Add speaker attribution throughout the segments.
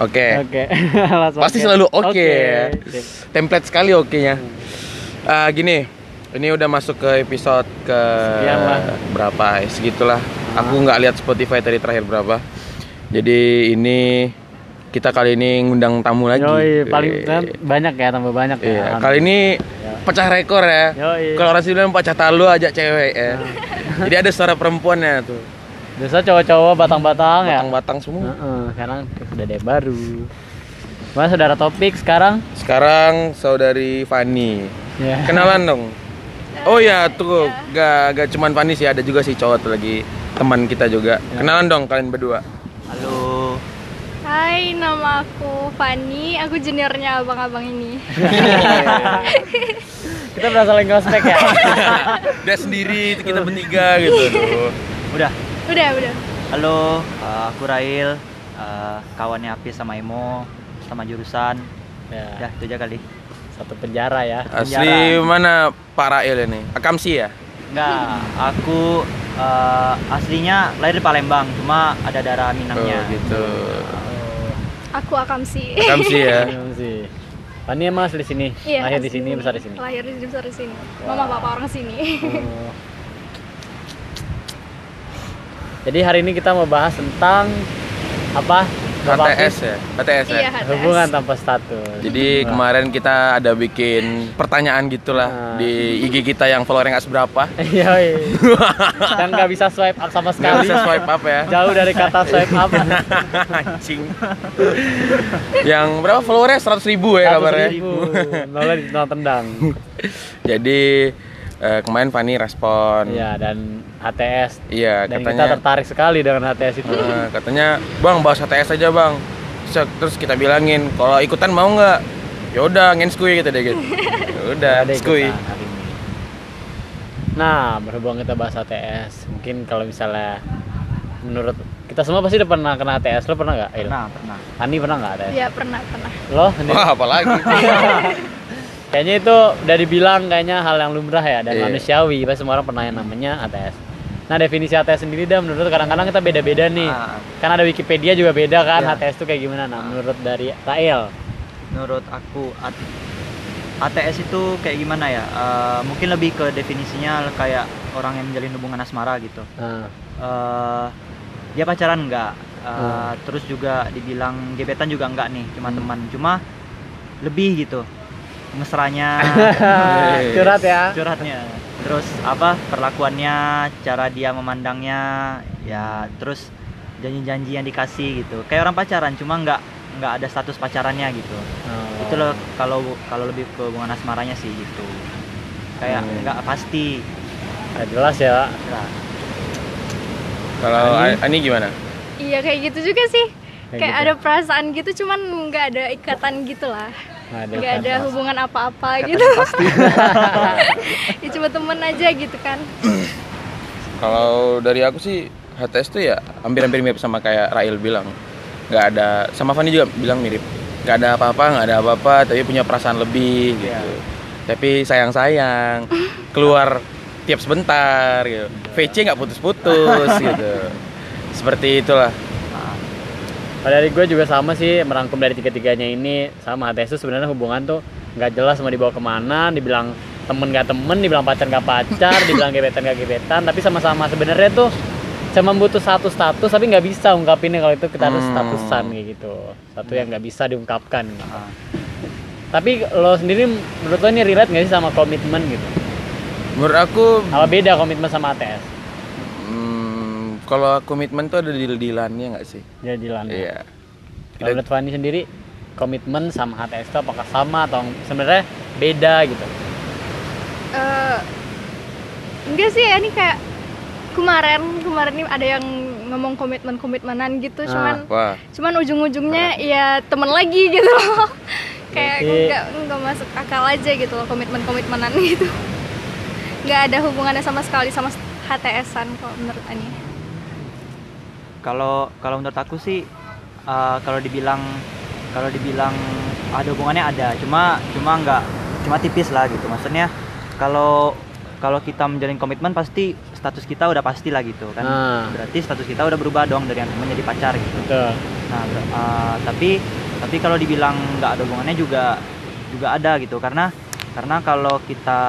Speaker 1: Oke.
Speaker 2: Oke. Langsung
Speaker 1: Pasti selalu oke ya.
Speaker 2: sip.
Speaker 1: Template sekali oke-nya. Ah, gini, ini udah masuk ke episode ke
Speaker 2: Sekian lah.
Speaker 1: berapa? ya? Segitulah. Aku nggak lihat Spotify tadi terakhir berapa. Jadi ini kita kali ini ngundang tamu lagi.
Speaker 2: Yoi, paling kan banyak ya, tambah banyak ya.
Speaker 1: Iya, kali ini pecah rekor ya.
Speaker 2: Yoi.
Speaker 1: Kalau orang sih bilang pecah talu ajak cewek ya. Jadi ada suara perempuannya tuh.
Speaker 2: Biasa cowok-cowok batang-batang ya.
Speaker 1: Batang-batang semua.
Speaker 2: Heeh, sekarang udah ada yang baru. Mas saudara topik sekarang?
Speaker 1: Sekarang saudari Fani.
Speaker 2: Ya.
Speaker 1: Kenalan dong. Oh ya tuh, gak, gak cuman Fani sih, ada juga sih cowok tuh lagi teman kita juga. Kenalan dong kalian berdua.
Speaker 2: Halo.
Speaker 3: Hai, nama aku Fani. Aku juniornya abang-abang ini.
Speaker 2: Kita berasa saling ngospek ya.
Speaker 1: Dia sendiri, kita bertiga gitu. Tuh.
Speaker 4: Udah.
Speaker 3: Udah, udah.
Speaker 4: Halo, uh, aku Rail, uh, kawannya Apis sama Imo, sama jurusan.
Speaker 2: ya.
Speaker 4: Ya, itu aja kali.
Speaker 2: Satu penjara ya.
Speaker 1: Asli mana Pak Rail ini? Akamsi ya?
Speaker 4: Enggak, aku uh, aslinya lahir di Palembang, cuma ada darah Minangnya.
Speaker 1: Oh gitu.
Speaker 3: Aku Akamsi.
Speaker 1: Akamsi ya.
Speaker 2: Sih. Fani emang asli sini.
Speaker 3: Iya,
Speaker 2: Lahir di
Speaker 3: asli
Speaker 2: sini, besar di sini.
Speaker 3: Lahir di sini, besar di sini. Mama papa orang sini.
Speaker 2: Oh. Jadi hari ini kita mau bahas tentang apa? Bapak
Speaker 1: HTS ya? HTS ya?
Speaker 3: Iya, HTS.
Speaker 2: Hubungan tanpa status.
Speaker 1: Jadi kemarin kita ada bikin pertanyaan gitulah
Speaker 2: Nah.
Speaker 1: di IG kita yang followernya nggak seberapa.
Speaker 2: Iya, iya. Dan nggak bisa swipe up sama sekali.
Speaker 1: bisa swipe up ya.
Speaker 2: Jauh dari kata swipe up.
Speaker 1: Anjing. yang berapa followernya? 100 ribu ya kabarnya.
Speaker 2: Nolnya di nol tendang.
Speaker 1: Jadi eh, kemarin Fani respon.
Speaker 2: Iya, dan HTS.
Speaker 1: Iya,
Speaker 2: Dan
Speaker 1: katanya
Speaker 2: kita tertarik sekali dengan HTS itu.
Speaker 1: eh, katanya, "Bang, bahas HTS aja, Bang." Terus, terus kita bilangin, "Kalau ikutan mau nggak?" Ya udah, ngenskui gitu deh gitu. Ya udah,
Speaker 2: Ada
Speaker 1: skui.
Speaker 2: ikutan hari ini. Nah, berhubung kita bahas HTS, mungkin kalau misalnya menurut kita semua pasti udah pernah kena HTS. Lo pernah nggak? Il?
Speaker 4: Pernah, pernah.
Speaker 2: Ani pernah nggak HTS?
Speaker 3: Iya, pernah, pernah.
Speaker 2: Lo?
Speaker 1: Wah, apalagi.
Speaker 2: kayaknya itu udah dibilang kayaknya hal yang lumrah ya dan
Speaker 1: Iya.
Speaker 2: manusiawi. Pasti semua orang pernah yang namanya HTS. Nah, definisi HTS sendiri dah menurut kadang-kadang kita beda-beda nih.
Speaker 4: Ah.
Speaker 2: Kan ada Wikipedia juga beda kan
Speaker 4: Iya.
Speaker 2: HTS itu kayak gimana. Nah, menurut dari Rael.
Speaker 4: Menurut aku at- ATS itu kayak gimana ya? Uh, mungkin lebih ke definisinya kayak orang yang menjalin hubungan asmara gitu.
Speaker 2: Nah,
Speaker 4: Eh, dia pacaran enggak? Uh,
Speaker 2: Hmm.
Speaker 4: Terus juga dibilang gebetan juga enggak nih, cuma
Speaker 2: Hmm.
Speaker 4: teman. Cuma lebih gitu mesranya
Speaker 2: curhat ya.
Speaker 4: curhatnya terus apa perlakuannya cara dia memandangnya ya terus janji-janji yang dikasih gitu kayak orang pacaran cuma nggak nggak ada status pacarannya gitu
Speaker 2: Oh.
Speaker 4: itu loh kalau kalau lebih ke hubungan asmaranya sih gitu kayak
Speaker 2: Hmm.
Speaker 4: nggak pasti
Speaker 2: Nggak jelas ya.
Speaker 4: Nah,
Speaker 1: Kalau
Speaker 2: Ani?
Speaker 1: Ani gimana?
Speaker 3: Iya, kayak gitu juga sih.
Speaker 2: Kayak
Speaker 3: Kayak
Speaker 2: gitu.
Speaker 3: ada perasaan gitu, cuman nggak ada ikatan gitu lah.
Speaker 2: Nggak ada
Speaker 3: Nggak ada hubungan apa-apa gitu.
Speaker 4: pasti.
Speaker 3: ya cuma temen aja gitu kan.
Speaker 1: Kalau dari aku sih HTS tuh ya hampir-hampir mirip sama kayak Rail bilang. Nggak ada sama Fani juga bilang mirip. Nggak ada apa-apa, nggak ada apa-apa, tapi punya perasaan lebih gitu.
Speaker 4: Iya.
Speaker 1: Tapi sayang-sayang keluar tiap sebentar gitu. VC nggak putus-putus gitu. Seperti itulah.
Speaker 2: Kalau dari gue juga sama sih merangkum dari tiga-tiganya ini sama HTS itu sebenarnya hubungan tuh nggak jelas mau dibawa ke mana, dibilang temen gak temen, dibilang pacar gak pacar, dibilang gebetan gak gebetan, tapi sama-sama sebenarnya tuh cuma butuh satu status tapi nggak bisa ungkapinnya kalau itu kita harus
Speaker 1: Hmm.
Speaker 2: statusan kayak gitu satu yang nggak bisa diungkapkan gitu.
Speaker 4: nah.
Speaker 2: tapi lo sendiri menurut lo ini relate nggak sih sama komitmen gitu
Speaker 1: Menurut aku
Speaker 2: apa beda komitmen sama ATS
Speaker 1: hmm, kalau komitmen tuh ada deal-dealannya nggak sih?
Speaker 2: jadi jalan
Speaker 1: Iya.
Speaker 2: kalau menurut Fanny sendiri komitmen sama HTS itu apakah sama atau sebenarnya beda gitu?
Speaker 3: Eh, enggak sih ya, ini kayak kemarin kemarin ini ada yang ngomong komitmen komitmenan gitu,
Speaker 2: Ah.
Speaker 3: cuman
Speaker 1: Wah,
Speaker 3: cuman ujung-ujungnya ya temen lagi gitu loh. Kayak
Speaker 2: Berarti-
Speaker 3: nggak nggak masuk akal aja gitu loh komitmen komitmenan gitu. Nggak ada hubungannya sama sekali sama HTSan kok menurut Ani
Speaker 4: kalau kalau menurut aku sih uh, kalau dibilang kalau dibilang ada hubungannya ada. Cuma cuma nggak cuma tipis lah gitu. Maksudnya kalau kalau kita menjalin komitmen pasti status kita udah pasti lah gitu kan.
Speaker 2: Ah.
Speaker 4: berarti status kita udah berubah dong dari yang temen jadi pacar gitu.
Speaker 2: Betul.
Speaker 4: Nah uh, tapi tapi kalau dibilang nggak ada hubungannya juga juga ada gitu. Karena karena kalau kita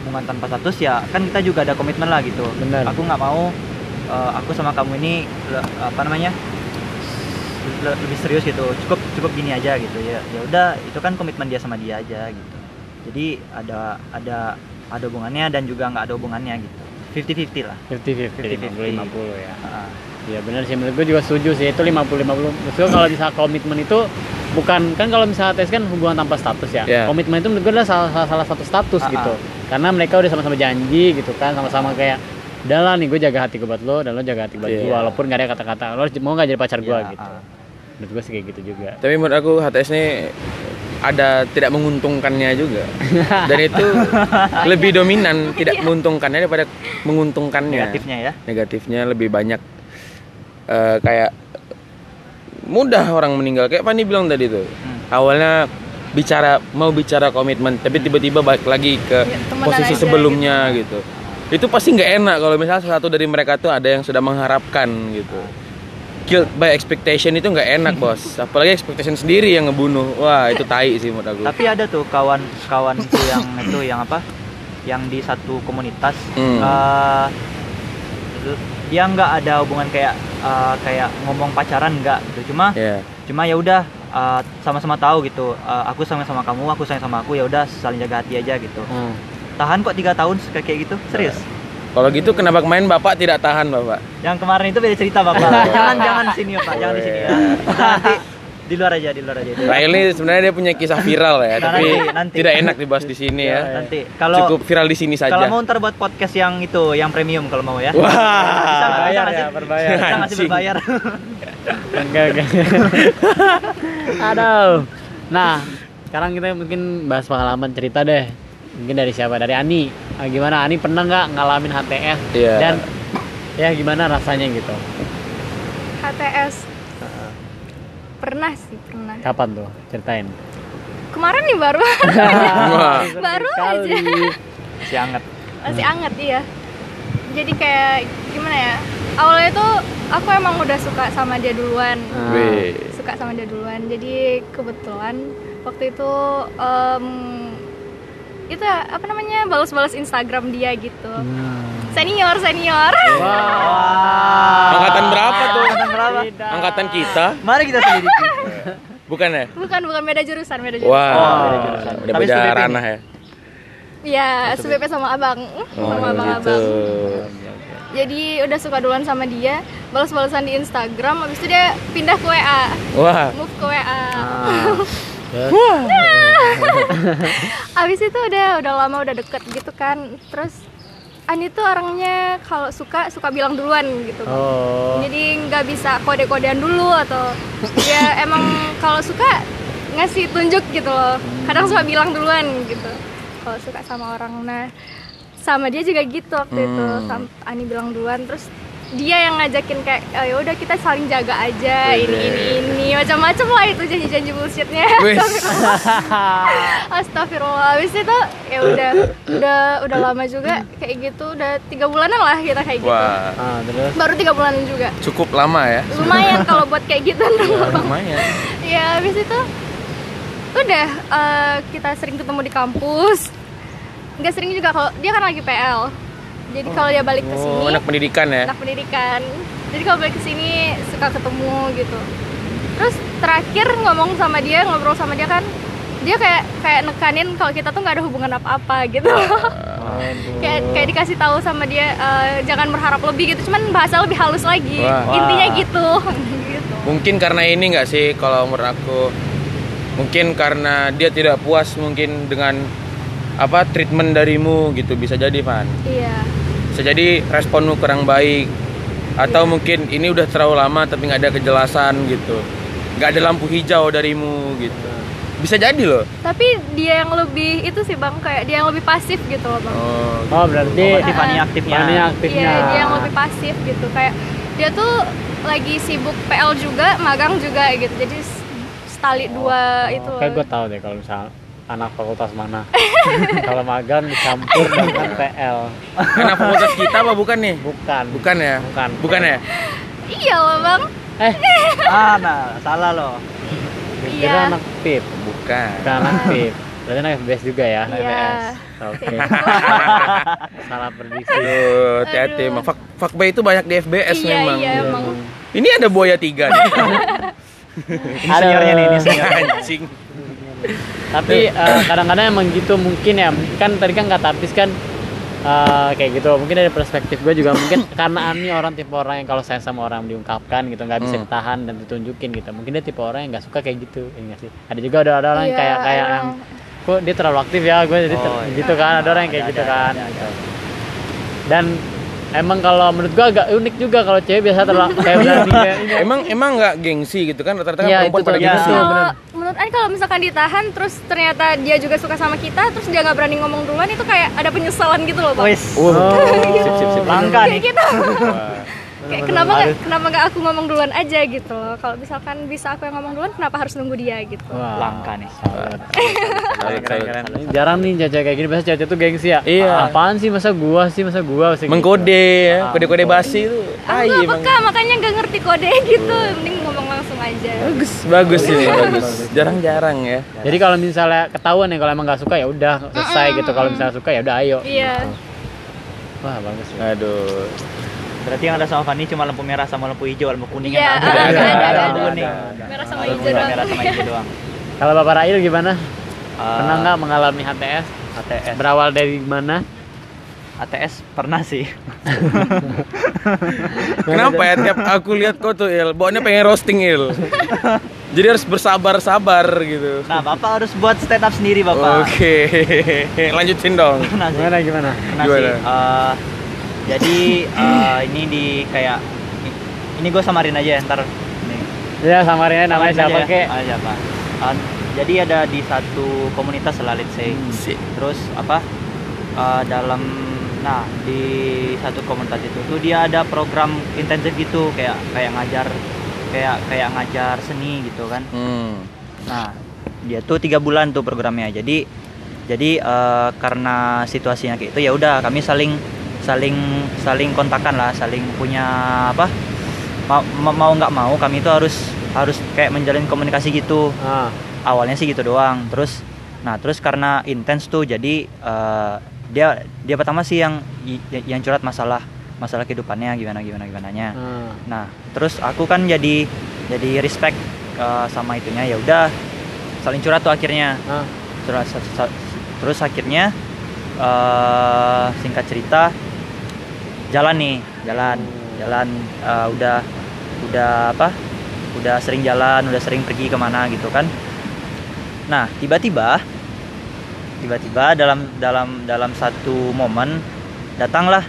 Speaker 4: hubungan tanpa status ya kan kita juga ada komitmen lah gitu.
Speaker 2: Benar.
Speaker 4: aku nggak mau uh, aku sama kamu ini le- apa namanya le- lebih serius gitu. Cukup cukup gini aja gitu ya. Ya udah itu kan komitmen dia sama dia aja gitu. Jadi ada ada ada hubungannya dan juga nggak ada hubungannya gitu. 50-50 lah.
Speaker 2: 50-50,
Speaker 4: 50-50.
Speaker 2: 50-50 ya.
Speaker 4: Ah,
Speaker 2: Iya benar sih. Menurut gue juga setuju sih. Itu 50-50 Menurut gue kalau bisa komitmen itu bukan kan kalau misalnya tes kan hubungan tanpa status ya.
Speaker 1: Iya.
Speaker 2: komitmen itu menurut gue adalah salah, salah, salah satu status
Speaker 4: Ah,
Speaker 2: gitu.
Speaker 4: Ah.
Speaker 2: karena mereka udah sama-sama janji gitu kan. Sama-sama kayak udah lah nih gue jaga hati gue buat lo dan lo jaga hati buat
Speaker 1: Iya.
Speaker 2: gue walaupun gak ada kata-kata lo harus- mau gak jadi pacar gue
Speaker 4: Iya,
Speaker 2: gitu
Speaker 4: ah.
Speaker 2: menurut gue sih kayak gitu juga
Speaker 1: Tapi menurut aku HTS ini ada tidak menguntungkannya juga. Dan itu lebih dominan tidak menguntungkannya daripada menguntungkannya.
Speaker 4: negatifnya ya
Speaker 1: Negatifnya lebih banyak eh, kayak mudah orang meninggal kayak Fani bilang tadi tuh.
Speaker 4: Hmm.
Speaker 1: Awalnya bicara mau bicara komitmen tapi tiba-tiba balik lagi ke
Speaker 3: Ya,
Speaker 1: posisi sebelumnya gitu. Itu pasti nggak enak kalau misalnya salah satu dari mereka tuh ada yang sudah mengharapkan gitu. Guilt by expectation itu nggak enak bos, apalagi expectation sendiri yang ngebunuh. Wah itu tai sih menurut aku.
Speaker 4: tapi ada tuh kawan kawanku yang itu yang apa yang di satu komunitas
Speaker 1: Hmm.
Speaker 4: eh, dia nggak ada hubungan kayak eh, kayak ngomong pacaran nggak gitu cuma
Speaker 1: Ya.
Speaker 4: cuma ya udah eh, sama-sama tahu gitu Eh, aku sayang sama kamu aku sayang sama aku ya udah saling jaga hati aja gitu
Speaker 2: Hmm.
Speaker 4: Tahan kok tiga tahun kayak kayak gitu serius
Speaker 1: Kalau gitu kenapa kemarin bapak tidak tahan bapak?
Speaker 4: yang kemarin itu beda cerita bapak jangan jangan di sini ya pak jangan di sini ya nanti di luar aja di luar aja
Speaker 1: Rahel ini sebenarnya dia punya kisah viral ya,
Speaker 4: Nah,
Speaker 1: tapi
Speaker 4: nanti- nanti.
Speaker 1: tidak enak dibahas di sini ya.
Speaker 4: nanti kalau
Speaker 1: Cukup viral di sini saja.
Speaker 4: kalau mau ntar buat podcast yang itu yang premium kalau mau ya
Speaker 1: Wah.
Speaker 4: bisa nggak? nggak
Speaker 2: ya,
Speaker 4: sih?
Speaker 2: berbayar.
Speaker 4: bisa nggak sih
Speaker 1: Anjing.
Speaker 4: berbayar
Speaker 2: enggak enggak aduh nah sekarang kita mungkin bahas pengalaman cerita deh mungkin dari siapa? Dari Ani. Ah, gimana? Ani pernah nggak ngalamin HTS
Speaker 1: Iya.
Speaker 2: dan ya gimana rasanya gitu?
Speaker 3: HTS pernah sih pernah.
Speaker 2: Kapan tuh? Ceritain.
Speaker 3: Kemarin nih baru.
Speaker 1: Wah.
Speaker 3: Baru
Speaker 2: Sekali.
Speaker 4: si anget.
Speaker 3: Masih anget iya. Jadi kayak gimana ya? Awalnya tuh aku emang udah suka sama dia duluan.
Speaker 1: Wih.
Speaker 3: suka sama dia duluan. Jadi kebetulan waktu itu em, itu ya, apa namanya balas-balas Instagram dia gitu
Speaker 2: Hmm.
Speaker 3: senior senior
Speaker 2: Wah.
Speaker 1: Angkatan berapa tuh?
Speaker 4: Angkatan berapa?
Speaker 2: Tidak.
Speaker 1: Angkatan kita?
Speaker 4: mari kita selidiki
Speaker 1: Bukan ya?
Speaker 3: bukan bukan beda jurusan beda jurusan
Speaker 1: Wah,
Speaker 4: beda jurusan.
Speaker 1: udah
Speaker 4: Tapi
Speaker 1: beda ranah ya.
Speaker 3: Iya, SBP sama abang
Speaker 1: Oh,
Speaker 3: sama
Speaker 1: gitu.
Speaker 3: abang-abang jadi udah suka duluan sama dia balas-balasan di Instagram habis itu dia pindah ke WA
Speaker 1: Wah,
Speaker 3: move ke WA
Speaker 2: Ah. Terus?
Speaker 3: Abis itu udah udah lama udah deket gitu kan. Terus Ani tuh orangnya kalau suka suka bilang duluan gitu.
Speaker 2: Oh.
Speaker 3: Jadi nggak bisa kode-kodean dulu atau ya emang kalau suka ngasih tunjuk gitu loh. Kadang suka bilang duluan gitu kalau suka sama orang. Nah sama dia juga gitu waktu itu.
Speaker 1: Hmm.
Speaker 3: Sam- Ani bilang duluan terus dia yang ngajakin kayak "Oh, ya udah kita saling jaga aja ini ini ini macam-macam lah itu janji-janji bullshitnya
Speaker 1: Wis.
Speaker 3: Astagfirullah. Habis itu ya udah udah udah lama juga kayak gitu, udah tiga bulanan lah kita kayak gitu.
Speaker 1: wah,
Speaker 2: ah, terus
Speaker 3: Baru tiga bulanan juga.
Speaker 1: cukup lama ya.
Speaker 3: Lumayan kalau buat kayak gitu.
Speaker 1: Lumayan.
Speaker 3: ya habis itu udah eh, kita sering ketemu di kampus. Nggak sering juga kalau dia kan lagi PL. Jadi kalau dia balik ke sini,
Speaker 1: Oh, anak pendidikan ya.
Speaker 3: anak pendidikan. Jadi kalau balik ke sini suka ketemu gitu. Terus terakhir ngomong sama dia, ngobrol sama dia kan, dia kayak kayak nekanin kalau kita tuh nggak ada hubungan apa-apa gitu. Kayak kayak dikasih tahu sama dia eh, jangan berharap lebih gitu, cuman bahasa lebih halus lagi.
Speaker 1: Wah.
Speaker 3: Intinya gitu. gitu.
Speaker 1: Mungkin karena ini nggak sih kalau menurut aku mungkin karena dia tidak puas mungkin dengan apa treatment darimu gitu bisa jadi Van
Speaker 3: Iya.
Speaker 1: Bisa jadi responmu kurang baik atau mungkin ini udah terlalu lama tapi nggak ada kejelasan gitu nggak ada lampu hijau darimu gitu bisa jadi loh
Speaker 3: Tapi dia yang lebih itu sih bang, kayak dia yang lebih pasif gitu loh bang.
Speaker 1: oh,
Speaker 2: oh berarti
Speaker 4: Oh, berarti Fani aktifnya.
Speaker 2: Fani aktifnya
Speaker 3: Iya, dia yang lebih pasif gitu. Kayak dia tuh lagi sibuk PL juga, magang juga gitu. Jadi s- setali dua itu.
Speaker 2: kayak gue tahu deh kalau misal anak fakultas mana kalau magang dicampur dengan PL
Speaker 1: karena fakultas kita apa bukan nih
Speaker 2: bukan
Speaker 1: bukan ya
Speaker 2: bukan
Speaker 1: bukan ya
Speaker 3: Iya loh bang.
Speaker 2: Eh,
Speaker 4: ah nah salah loh
Speaker 2: kira
Speaker 3: Iya.
Speaker 2: anak PIP.
Speaker 1: Bukan.
Speaker 2: Bukan anak PIP. Berarti anak FBS juga ya?
Speaker 3: Iya.
Speaker 2: Oke. Salah prediksi.
Speaker 1: Aduh, hati-hati. Fuck, fuckboy itu banyak di FBS
Speaker 3: Iya,
Speaker 1: memang.
Speaker 3: iya emang.
Speaker 1: Ini ada buaya tiga nih.
Speaker 4: ini seniornya nih ini seniornya
Speaker 1: Anjing.
Speaker 2: Tapi eh, kadang-kadang emang gitu mungkin ya. Kan tadi kan kata Apis kan eh, kayak gitu. Mungkin dari perspektif gue juga mungkin karena Ani orang tipe orang yang kalau sayang sama orang diungkapkan gitu nggak bisa
Speaker 1: Hmm.
Speaker 2: ditahan dan ditunjukin gitu. Mungkin dia tipe orang yang nggak suka kayak gitu. Nggak sih? Ada juga ada, ada orang yang
Speaker 3: Iya,
Speaker 2: kayak kayak yang kok dia terlalu aktif ya gue jadi ter-
Speaker 4: Oh, iya.
Speaker 2: gitu kan ada orang yang kayak
Speaker 4: Ada,
Speaker 2: gitu
Speaker 4: ada,
Speaker 2: kan
Speaker 4: ada, ada.
Speaker 2: dan emang kalau menurut gue agak unik juga kalau cewek biasa terlalu kayak berani kayak ini.
Speaker 1: Emang emang nggak gengsi gitu kan rata-rata kan
Speaker 2: Iya,
Speaker 1: perempuan pada gengsi.
Speaker 2: iya. Bener.
Speaker 3: menurut Ani kalau misalkan ditahan terus ternyata dia juga suka sama kita terus dia nggak berani ngomong duluan itu kayak ada penyesalan gitu loh bang.
Speaker 4: Wis.
Speaker 2: Oh,
Speaker 1: sip, sip, sip.
Speaker 4: Langka
Speaker 3: Kayak
Speaker 4: nih.
Speaker 3: gitu. Kayak kenapa nggak kenapa nggak aku ngomong duluan aja gitu loh. Kalau misalkan bisa aku yang ngomong duluan kenapa harus nunggu dia gitu.
Speaker 2: Wah.
Speaker 4: Langka nih.
Speaker 2: Keren,
Speaker 1: salut.
Speaker 2: keren. Jarang nih cewek kayak gini, biasa cewek tuh gengsi ya.
Speaker 1: Iya.
Speaker 2: Apaan sih masa gua sih, masa gua sih. gitu.
Speaker 1: Mengkode ya,
Speaker 2: Ah,
Speaker 1: kode-kode
Speaker 2: mengkode.
Speaker 1: basi itu.
Speaker 3: Aku peka makanya nggak ngerti kode gitu. Mending ngomong langsung aja.
Speaker 1: Bagus, bagus ini, bagus. Jarang-jarang ya.
Speaker 2: Jadi kalau misalnya ketahuan ya kalau emang nggak suka ya udah selesai gitu. Kalau misalnya suka ya udah ayo.
Speaker 3: Iya.
Speaker 2: Wah bagus. ya.
Speaker 1: Aduh.
Speaker 4: Berarti yang ada sama Fanny cuma lampu merah sama lampu hijau, lampu kuning
Speaker 3: Iya,
Speaker 4: yang
Speaker 3: ada,
Speaker 4: ada.
Speaker 3: ada,
Speaker 4: Ada
Speaker 3: ada,
Speaker 4: lampu
Speaker 3: ada.
Speaker 4: kuning.
Speaker 3: Merah sama
Speaker 4: Lampu
Speaker 3: hijau doang.
Speaker 4: merah sama hijau doang.
Speaker 2: Kalau Bapak Rail gimana?
Speaker 4: Eh,
Speaker 2: Pernah nggak mengalami HTS?
Speaker 4: ATS?
Speaker 2: Berawal dari mana?
Speaker 4: ATS pernah sih.
Speaker 1: Kenapa ya tiap aku lihat kau tuh Il, bawaannya pengen roasting Il. Jadi harus bersabar-sabar gitu.
Speaker 4: Nah, Bapak harus buat stand up sendiri, Bapak.
Speaker 1: Oke, lanjutin dong.
Speaker 2: Gimana gimana?
Speaker 4: Pernah
Speaker 1: Gimana?
Speaker 4: sih. Eh, jadi eh, ini di kayak ini gue samarin aja ya, ntar nih.
Speaker 2: Ya samarin aja namanya
Speaker 4: Samarin
Speaker 2: siapa
Speaker 4: aja.
Speaker 2: kek?
Speaker 4: Ah, siapa? Eh, jadi ada di satu komunitas lah let's say.
Speaker 1: Si-
Speaker 4: Terus apa? eh, dalam nah di satu komunitas itu tuh dia ada program intensif gitu kayak kayak ngajar kayak kayak ngajar seni gitu kan.
Speaker 1: Hmm.
Speaker 4: Nah, dia tuh tiga bulan tuh programnya. Jadi, jadi eh, karena situasinya kayak itu ya udah kami saling saling saling kontakan lah, saling punya apa? Mau ma- mau nggak mau kami itu harus harus kayak menjalin komunikasi gitu.
Speaker 2: Ah,
Speaker 4: Awalnya sih gitu doang. Terus, nah terus karena intens tuh jadi eh, dia dia pertama sih yang yang curhat masalah masalah kehidupannya gimana gimana gimana nya.
Speaker 2: ah.
Speaker 4: Nah, terus aku kan jadi jadi respect uh, sama itunya ya udah saling curhat tuh akhirnya.
Speaker 2: Ah.
Speaker 4: Terus terus akhirnya uh, singkat cerita jalan nih, jalan, jalan uh, udah udah apa? Udah sering jalan, udah sering pergi ke mana gitu kan. Nah, tiba-tiba tiba-tiba dalam dalam dalam satu momen datanglah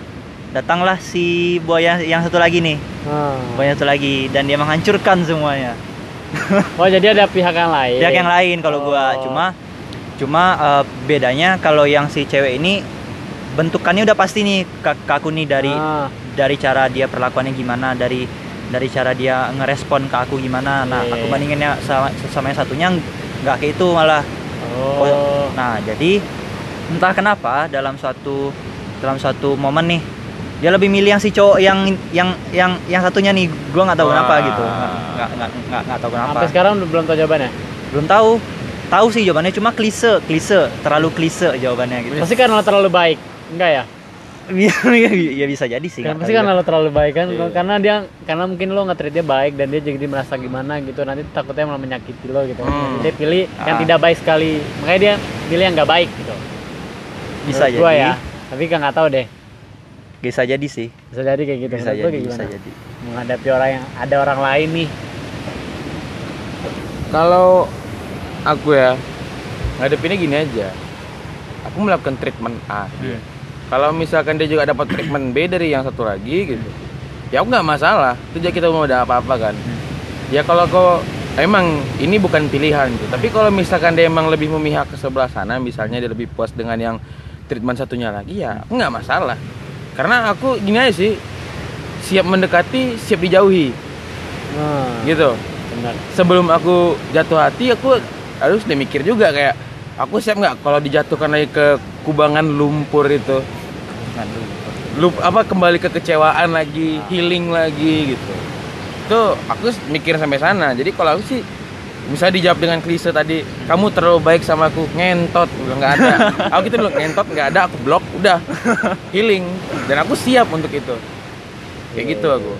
Speaker 4: datanglah si buaya yang satu lagi nih
Speaker 2: ah.
Speaker 4: banyak satu lagi dan dia menghancurkan semuanya
Speaker 2: Oh jadi ada pihak yang lain.
Speaker 4: pihak yang lain kalau gua
Speaker 2: Oh.
Speaker 4: cuma cuma eh, bedanya kalau yang si cewek ini bentukannya udah pasti nih ke aku nih dari
Speaker 2: Ah,
Speaker 4: dari cara dia perlakuannya gimana dari dari cara dia ngerespon ke aku gimana nah
Speaker 2: Iya,
Speaker 4: aku
Speaker 2: iya.
Speaker 4: bandinginnya sama sama yang satunya nggak kayak itu malah
Speaker 2: Oh.
Speaker 4: nah jadi entah kenapa dalam suatu dalam suatu momen nih dia lebih milih yang si cowok yang yang yang yang satunya nih gua nggak tahu
Speaker 1: Wah.
Speaker 4: kenapa gitu nggak nggak nggak nggak tahu kenapa
Speaker 2: Sampai sekarang belum tahu jawabannya.
Speaker 4: belum tahu tahu sih jawabannya cuma klise klise terlalu klise jawabannya gitu
Speaker 2: Pasti karena terlalu baik. Enggak ya?
Speaker 4: ya bisa jadi sih
Speaker 2: Kan pasti karena
Speaker 4: juga.
Speaker 2: lo terlalu baik kan
Speaker 1: Iya.
Speaker 2: karena dia karena mungkin lo nggak treat dia baik dan dia jadi merasa gimana gitu nanti takutnya malah menyakiti lo gitu
Speaker 1: Hmm.
Speaker 2: Jadi dia pilih yang
Speaker 4: Ah.
Speaker 2: tidak baik sekali makanya dia pilih yang nggak baik gitu
Speaker 4: bisa
Speaker 2: Menurut gua
Speaker 4: jadi
Speaker 2: ya tapi kan nggak tahu deh
Speaker 4: bisa jadi sih
Speaker 2: bisa jadi kayak gitu
Speaker 4: bisa
Speaker 2: Menurut
Speaker 4: jadi bisa jadi
Speaker 2: menghadapi orang yang ada orang lain nih
Speaker 1: Kalau aku ya ngadepinnya gini aja. Aku melakukan treatment A. dia. Kalau misalkan dia juga dapat treatment B dari yang satu lagi gitu, ya aku nggak masalah. Itu aja kita mau ada apa-apa kan. Ya kalau kau emang ini bukan pilihan gitu. Tapi kalau misalkan dia emang lebih memihak ke sebelah sana, misalnya dia lebih puas dengan yang treatment satunya lagi, ya aku nggak masalah. Karena aku gini aja sih, siap mendekati, siap dijauhi,
Speaker 2: nah,
Speaker 1: gitu
Speaker 2: benar
Speaker 1: sebelum aku jatuh hati aku harus udah mikir juga kayak aku siap nggak kalau dijatuhkan lagi ke kubangan lumpur itu lup apa kembali ke kekecewaan lagi healing lagi gitu. Itu aku mikir sampai sana. Jadi kalau aku sih bisa dijawab dengan klise tadi kamu terlalu baik sama aku ngentot. Bilang nggak ada. Aku gitu ngentot nggak ada aku blok udah. Healing. Dan aku siap untuk itu. Kayak gitu aku.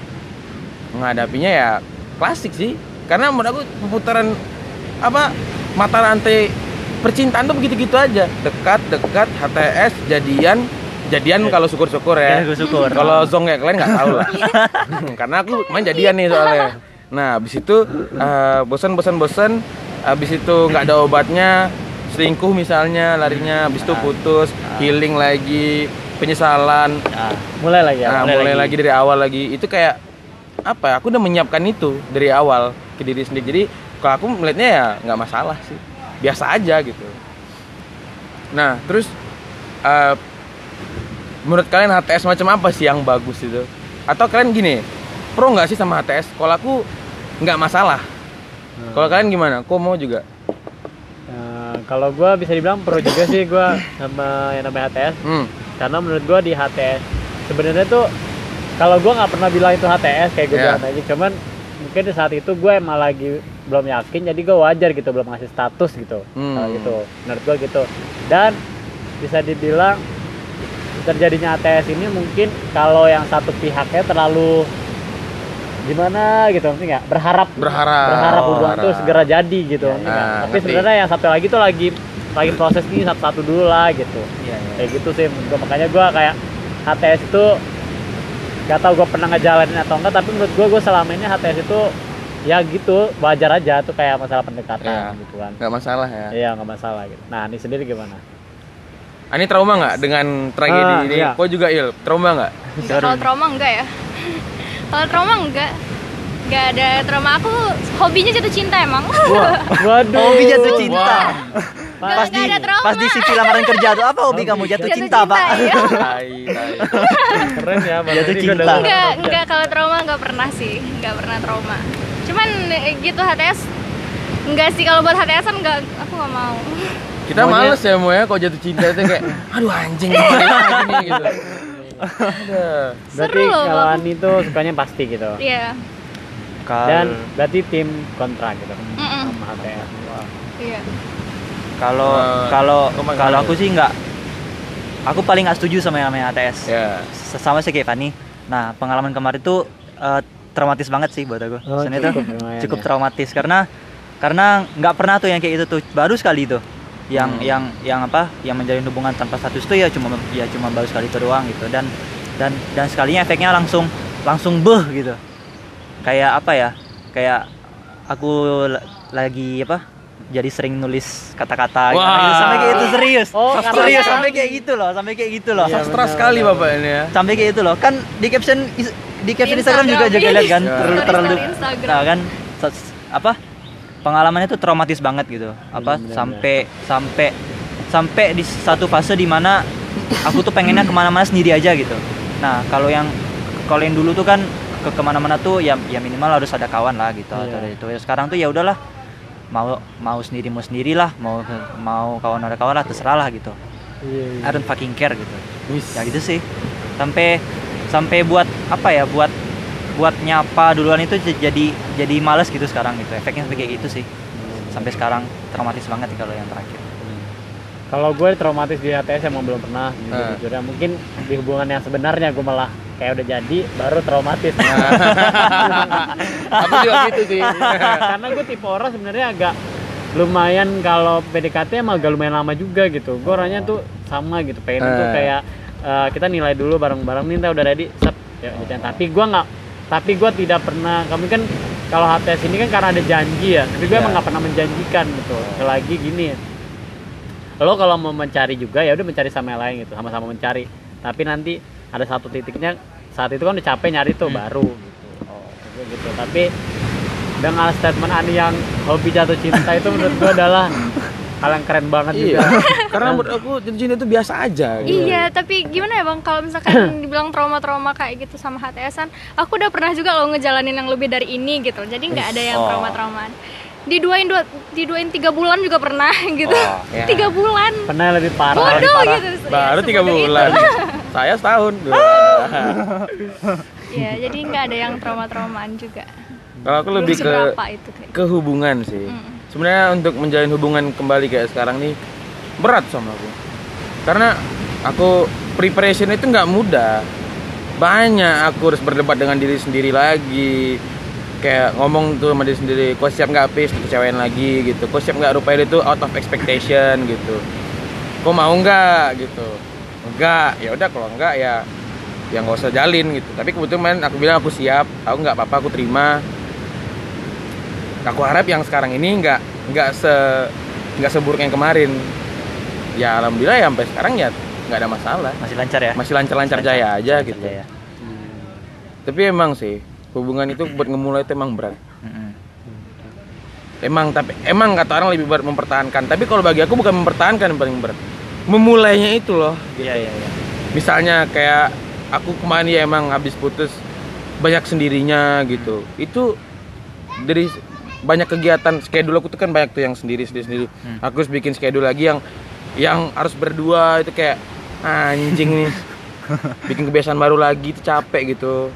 Speaker 1: menghadapinya ya klasik sih. Karena menurut aku pemutaran apa mata rantai percintaan tuh begitu-gitu aja. Dekat dekat HTS jadian jadian kalau syukur-syukur ya.
Speaker 4: Ya, syukur.
Speaker 1: kalau zong kayak kalian nggak tahu lah. Karena aku main jadian nih soalnya. Nah habis itu eh, bosan bosan bosan habis itu nggak ada obatnya selingkuh misalnya larinya habis itu putus healing lagi penyesalan.
Speaker 4: Ah,
Speaker 2: mulai lagi ya
Speaker 1: nah, mulai, lagi. dari awal lagi. Itu kayak apa ya aku udah menyiapkan itu dari awal ke diri sendiri. Jadi kalau aku melihatnya ya nggak masalah sih. Biasa aja gitu. Nah terus eh, menurut kalian HTS macam apa sih yang bagus itu? Atau kalian gini pro nggak sih sama HTS kalau aku nggak masalah. Kalau kalian gimana? Kok mau juga.
Speaker 2: Nah, kalau gue bisa dibilang pro juga sih gue sama yang namanya HTS
Speaker 1: hmm.
Speaker 2: karena menurut gue di HTS sebenarnya tuh kalau gue nggak pernah bilang itu HTS kayak gue
Speaker 1: Iya.
Speaker 2: bilang aja. Cuman mungkin di saat itu gue emang lagi belum yakin jadi gue wajar gitu belum ngasih status gitu.
Speaker 1: Hmm.
Speaker 2: gitu menurut gue gitu. Dan bisa dibilang terjadinya HTS ini mungkin kalau yang satu pihaknya terlalu gimana gitu ngerti nggak berharap
Speaker 1: berharap
Speaker 2: berharap hubungan tuh
Speaker 1: berharap.
Speaker 2: segera jadi gitu ngerti nggak?
Speaker 1: Ah,
Speaker 2: tapi sebenarnya yang satu lagi tuh lagi lagi proses ini satu-satu dulu lah gitu
Speaker 4: iya, iya.
Speaker 2: kayak gitu sih gua. makanya gue kayak HTS itu gak tau gue pernah ngejalanin atau enggak tapi menurut gue gue selama ini HTS itu ya gitu wajar aja tuh kayak masalah pendekatan
Speaker 1: Ya.
Speaker 2: gitu kan
Speaker 1: nggak masalah ya
Speaker 2: iya nggak masalah gitu nah ini sendiri gimana
Speaker 1: Ani trauma nggak dengan tragedi
Speaker 2: Ah,
Speaker 1: ini
Speaker 2: iya.
Speaker 1: kok juga il trauma nggak
Speaker 3: Kalau trauma enggak ya? Kalau trauma enggak. Enggak ada trauma aku hobinya jatuh cinta emang.
Speaker 2: waduh
Speaker 4: Hobi jatuh cinta. Pas di
Speaker 3: ada trauma.
Speaker 4: pas di CV lamaran kerja tuh apa hobi kamu jatuh cinta, Pak?
Speaker 3: iya.
Speaker 2: keren ya.
Speaker 4: Jatuh cinta.
Speaker 3: Enggak, enggak kalau trauma enggak pernah sih. Enggak pernah trauma. Cuman eh, gitu HTS Enggak sih kalau buat HTSan enggak aku enggak mau.
Speaker 1: Kita
Speaker 2: Maunya-
Speaker 1: males ya mau ya kalau jatuh cinta itu kayak aduh anjing gitu
Speaker 2: berarti kalau. Ani tuh sukanya pasti gitu
Speaker 3: Iya.
Speaker 2: dan
Speaker 4: Kalau
Speaker 2: berarti tim kontra gitu
Speaker 3: Mm-mm.
Speaker 2: sama HTS Wah.
Speaker 3: Iya.
Speaker 4: kalau kalau
Speaker 1: kamu
Speaker 4: kalau aku sih nggak aku paling nggak setuju sama yang namanya ATS.
Speaker 1: ya
Speaker 4: Sama sih kayak Fani. Nah, pengalaman kemarin tuh eh, traumatis banget sih buat aku.
Speaker 2: Oh, cukup lumayan
Speaker 4: cukup
Speaker 2: ya.
Speaker 4: traumatis karena karena nggak pernah tuh yang kayak itu tuh baru sekali tuh yang
Speaker 1: Hmm.
Speaker 4: yang yang apa yang menjalin hubungan tanpa status tuh ya cuma ya cuma baru sekali itu doang gitu dan dan dan sekalinya efeknya langsung langsung beh gitu kayak apa ya kayak aku la- lagi apa jadi sering nulis kata-kata gitu.
Speaker 1: Wah.
Speaker 4: sampai kayak itu serius
Speaker 2: Oh,
Speaker 4: serius sampai kayak gitu loh sampai kayak gitu loh
Speaker 2: Iya,
Speaker 1: sastra sekali bapak ini ya
Speaker 4: sampai kayak itu loh kan di caption is- di caption Instagram, juga
Speaker 3: Instagram,
Speaker 4: juga
Speaker 3: iya.
Speaker 4: lihat kan
Speaker 1: Ya.
Speaker 4: terlalu terlalu
Speaker 3: Story-story Instagram.
Speaker 4: nah kan apa pengalamannya tuh traumatis banget gitu. Apa
Speaker 2: Benar-benar.
Speaker 4: sampai sampai sampai di satu fase di mana aku tuh pengennya ke mana-mana sendiri aja gitu. Nah kalau yang kalau yang dulu tuh kan ke ke mana-mana tuh ya ya minimal harus ada kawan lah gitu
Speaker 2: Iya.
Speaker 4: atau itu. Sekarang tuh ya udahlah mau mau sendiri mau sendirilah mau mau kawan ada kawan lah terserah lah gitu.
Speaker 2: Iya, iya.
Speaker 4: I don't fucking care gitu. Ya gitu sih. Sampai sampai buat apa ya buat buat nyapa duluan itu jadi jadi males gitu sekarang gitu efeknya sampai kayak gitu sih sampai sekarang traumatis banget sih kalau yang terakhir
Speaker 2: Kalau gue traumatis di HTS emang belum pernah
Speaker 1: Ah.
Speaker 2: jujur ya. Mungkin di hubungan yang sebenarnya gue malah kayak udah jadi baru traumatis.
Speaker 1: aku juga gitu sih
Speaker 2: Karena gue tipe orang sebenarnya agak lumayan kalau PDKT emang agak lumayan lama juga gitu. Gue orangnya tuh sama gitu. Pengen tuh
Speaker 1: Eh.
Speaker 2: kayak eh, kita nilai dulu bareng-bareng nih, udah ready, sep, ya gitu. Tapi gue nggak, tapi gue tidak pernah. Kami kan kalau HTS ini kan karena ada janji ya. Tapi gue
Speaker 1: Iya.
Speaker 2: emang nggak pernah menjanjikan gitu. Selagi gini lo kalau mau mencari juga ya udah mencari sama yang lain gitu sama-sama mencari tapi nanti ada satu titiknya saat itu kan udah capek nyari tuh baru gitu oh gitu tapi dengan statement Ani yang hobi jatuh cinta itu menurut gue adalah hal yang keren banget
Speaker 1: iya
Speaker 2: juga
Speaker 1: karena menurut aku jatuh cinta itu biasa aja gitu.
Speaker 3: Iya, tapi gimana ya bang? Kalau misalkan dibilang trauma-trauma kayak gitu sama HTSan, aku udah pernah juga loh ngejalanin yang lebih dari ini gitu. Jadi nggak ada yang
Speaker 4: Oh.
Speaker 3: trauma-traumaan. Diduain dua, diduain tiga bulan juga pernah gitu.
Speaker 1: Oh, ya.
Speaker 3: Tiga bulan.
Speaker 2: pernah yang lebih parah
Speaker 3: Bodoh
Speaker 2: parah.
Speaker 3: gitu.
Speaker 1: baru
Speaker 3: Ya,
Speaker 1: tiga bulan saya setahun.
Speaker 3: Iya, jadi nggak ada yang trauma-traumaan juga.
Speaker 1: Kalau aku lebih ke
Speaker 3: itu kayak
Speaker 1: ke hubungan sih.
Speaker 3: Mm.
Speaker 1: Sebenarnya untuk menjalin hubungan kembali kayak sekarang nih berat sama aku. Karena aku preparation itu nggak mudah. Banyak aku harus berdebat dengan diri sendiri lagi. Kayak ngomong tuh sama diri sendiri, kau siap nggak pis kecewain lagi gitu. Kau siap nggak rupanya itu out of expectation gitu. Kau mau nggak gitu? Enggak, ya udah kalau enggak ya ya nggak usah jalin gitu. Tapi kebetulan aku bilang aku siap, aku nggak apa-apa, aku terima aku harap yang sekarang ini nggak nggak se nggak seburuk yang kemarin. Ya alhamdulillah ya sampai sekarang ya nggak ada masalah.
Speaker 4: Masih lancar ya?
Speaker 1: masih lancar-lancar jaya aja
Speaker 4: Lancar
Speaker 1: gitu.
Speaker 4: jaya.
Speaker 1: tapi emang sih hubungan itu buat ngemulai itu emang berat.
Speaker 4: Mm-mm.
Speaker 1: emang tapi emang kata orang lebih berat mempertahankan. Tapi kalau bagi aku bukan mempertahankan yang paling berat. Memulainya itu loh
Speaker 4: Iya iya iya.
Speaker 1: misalnya kayak aku kemarin ya emang habis putus banyak sendirinya gitu. Itu dari banyak kegiatan. Schedule aku tuh kan banyak tuh yang sendiri sendiri sendiri.
Speaker 4: Hmm.
Speaker 1: aku harus bikin schedule lagi yang yang harus berdua. Itu kayak anjing nih. Bikin kebiasaan baru lagi itu capek gitu.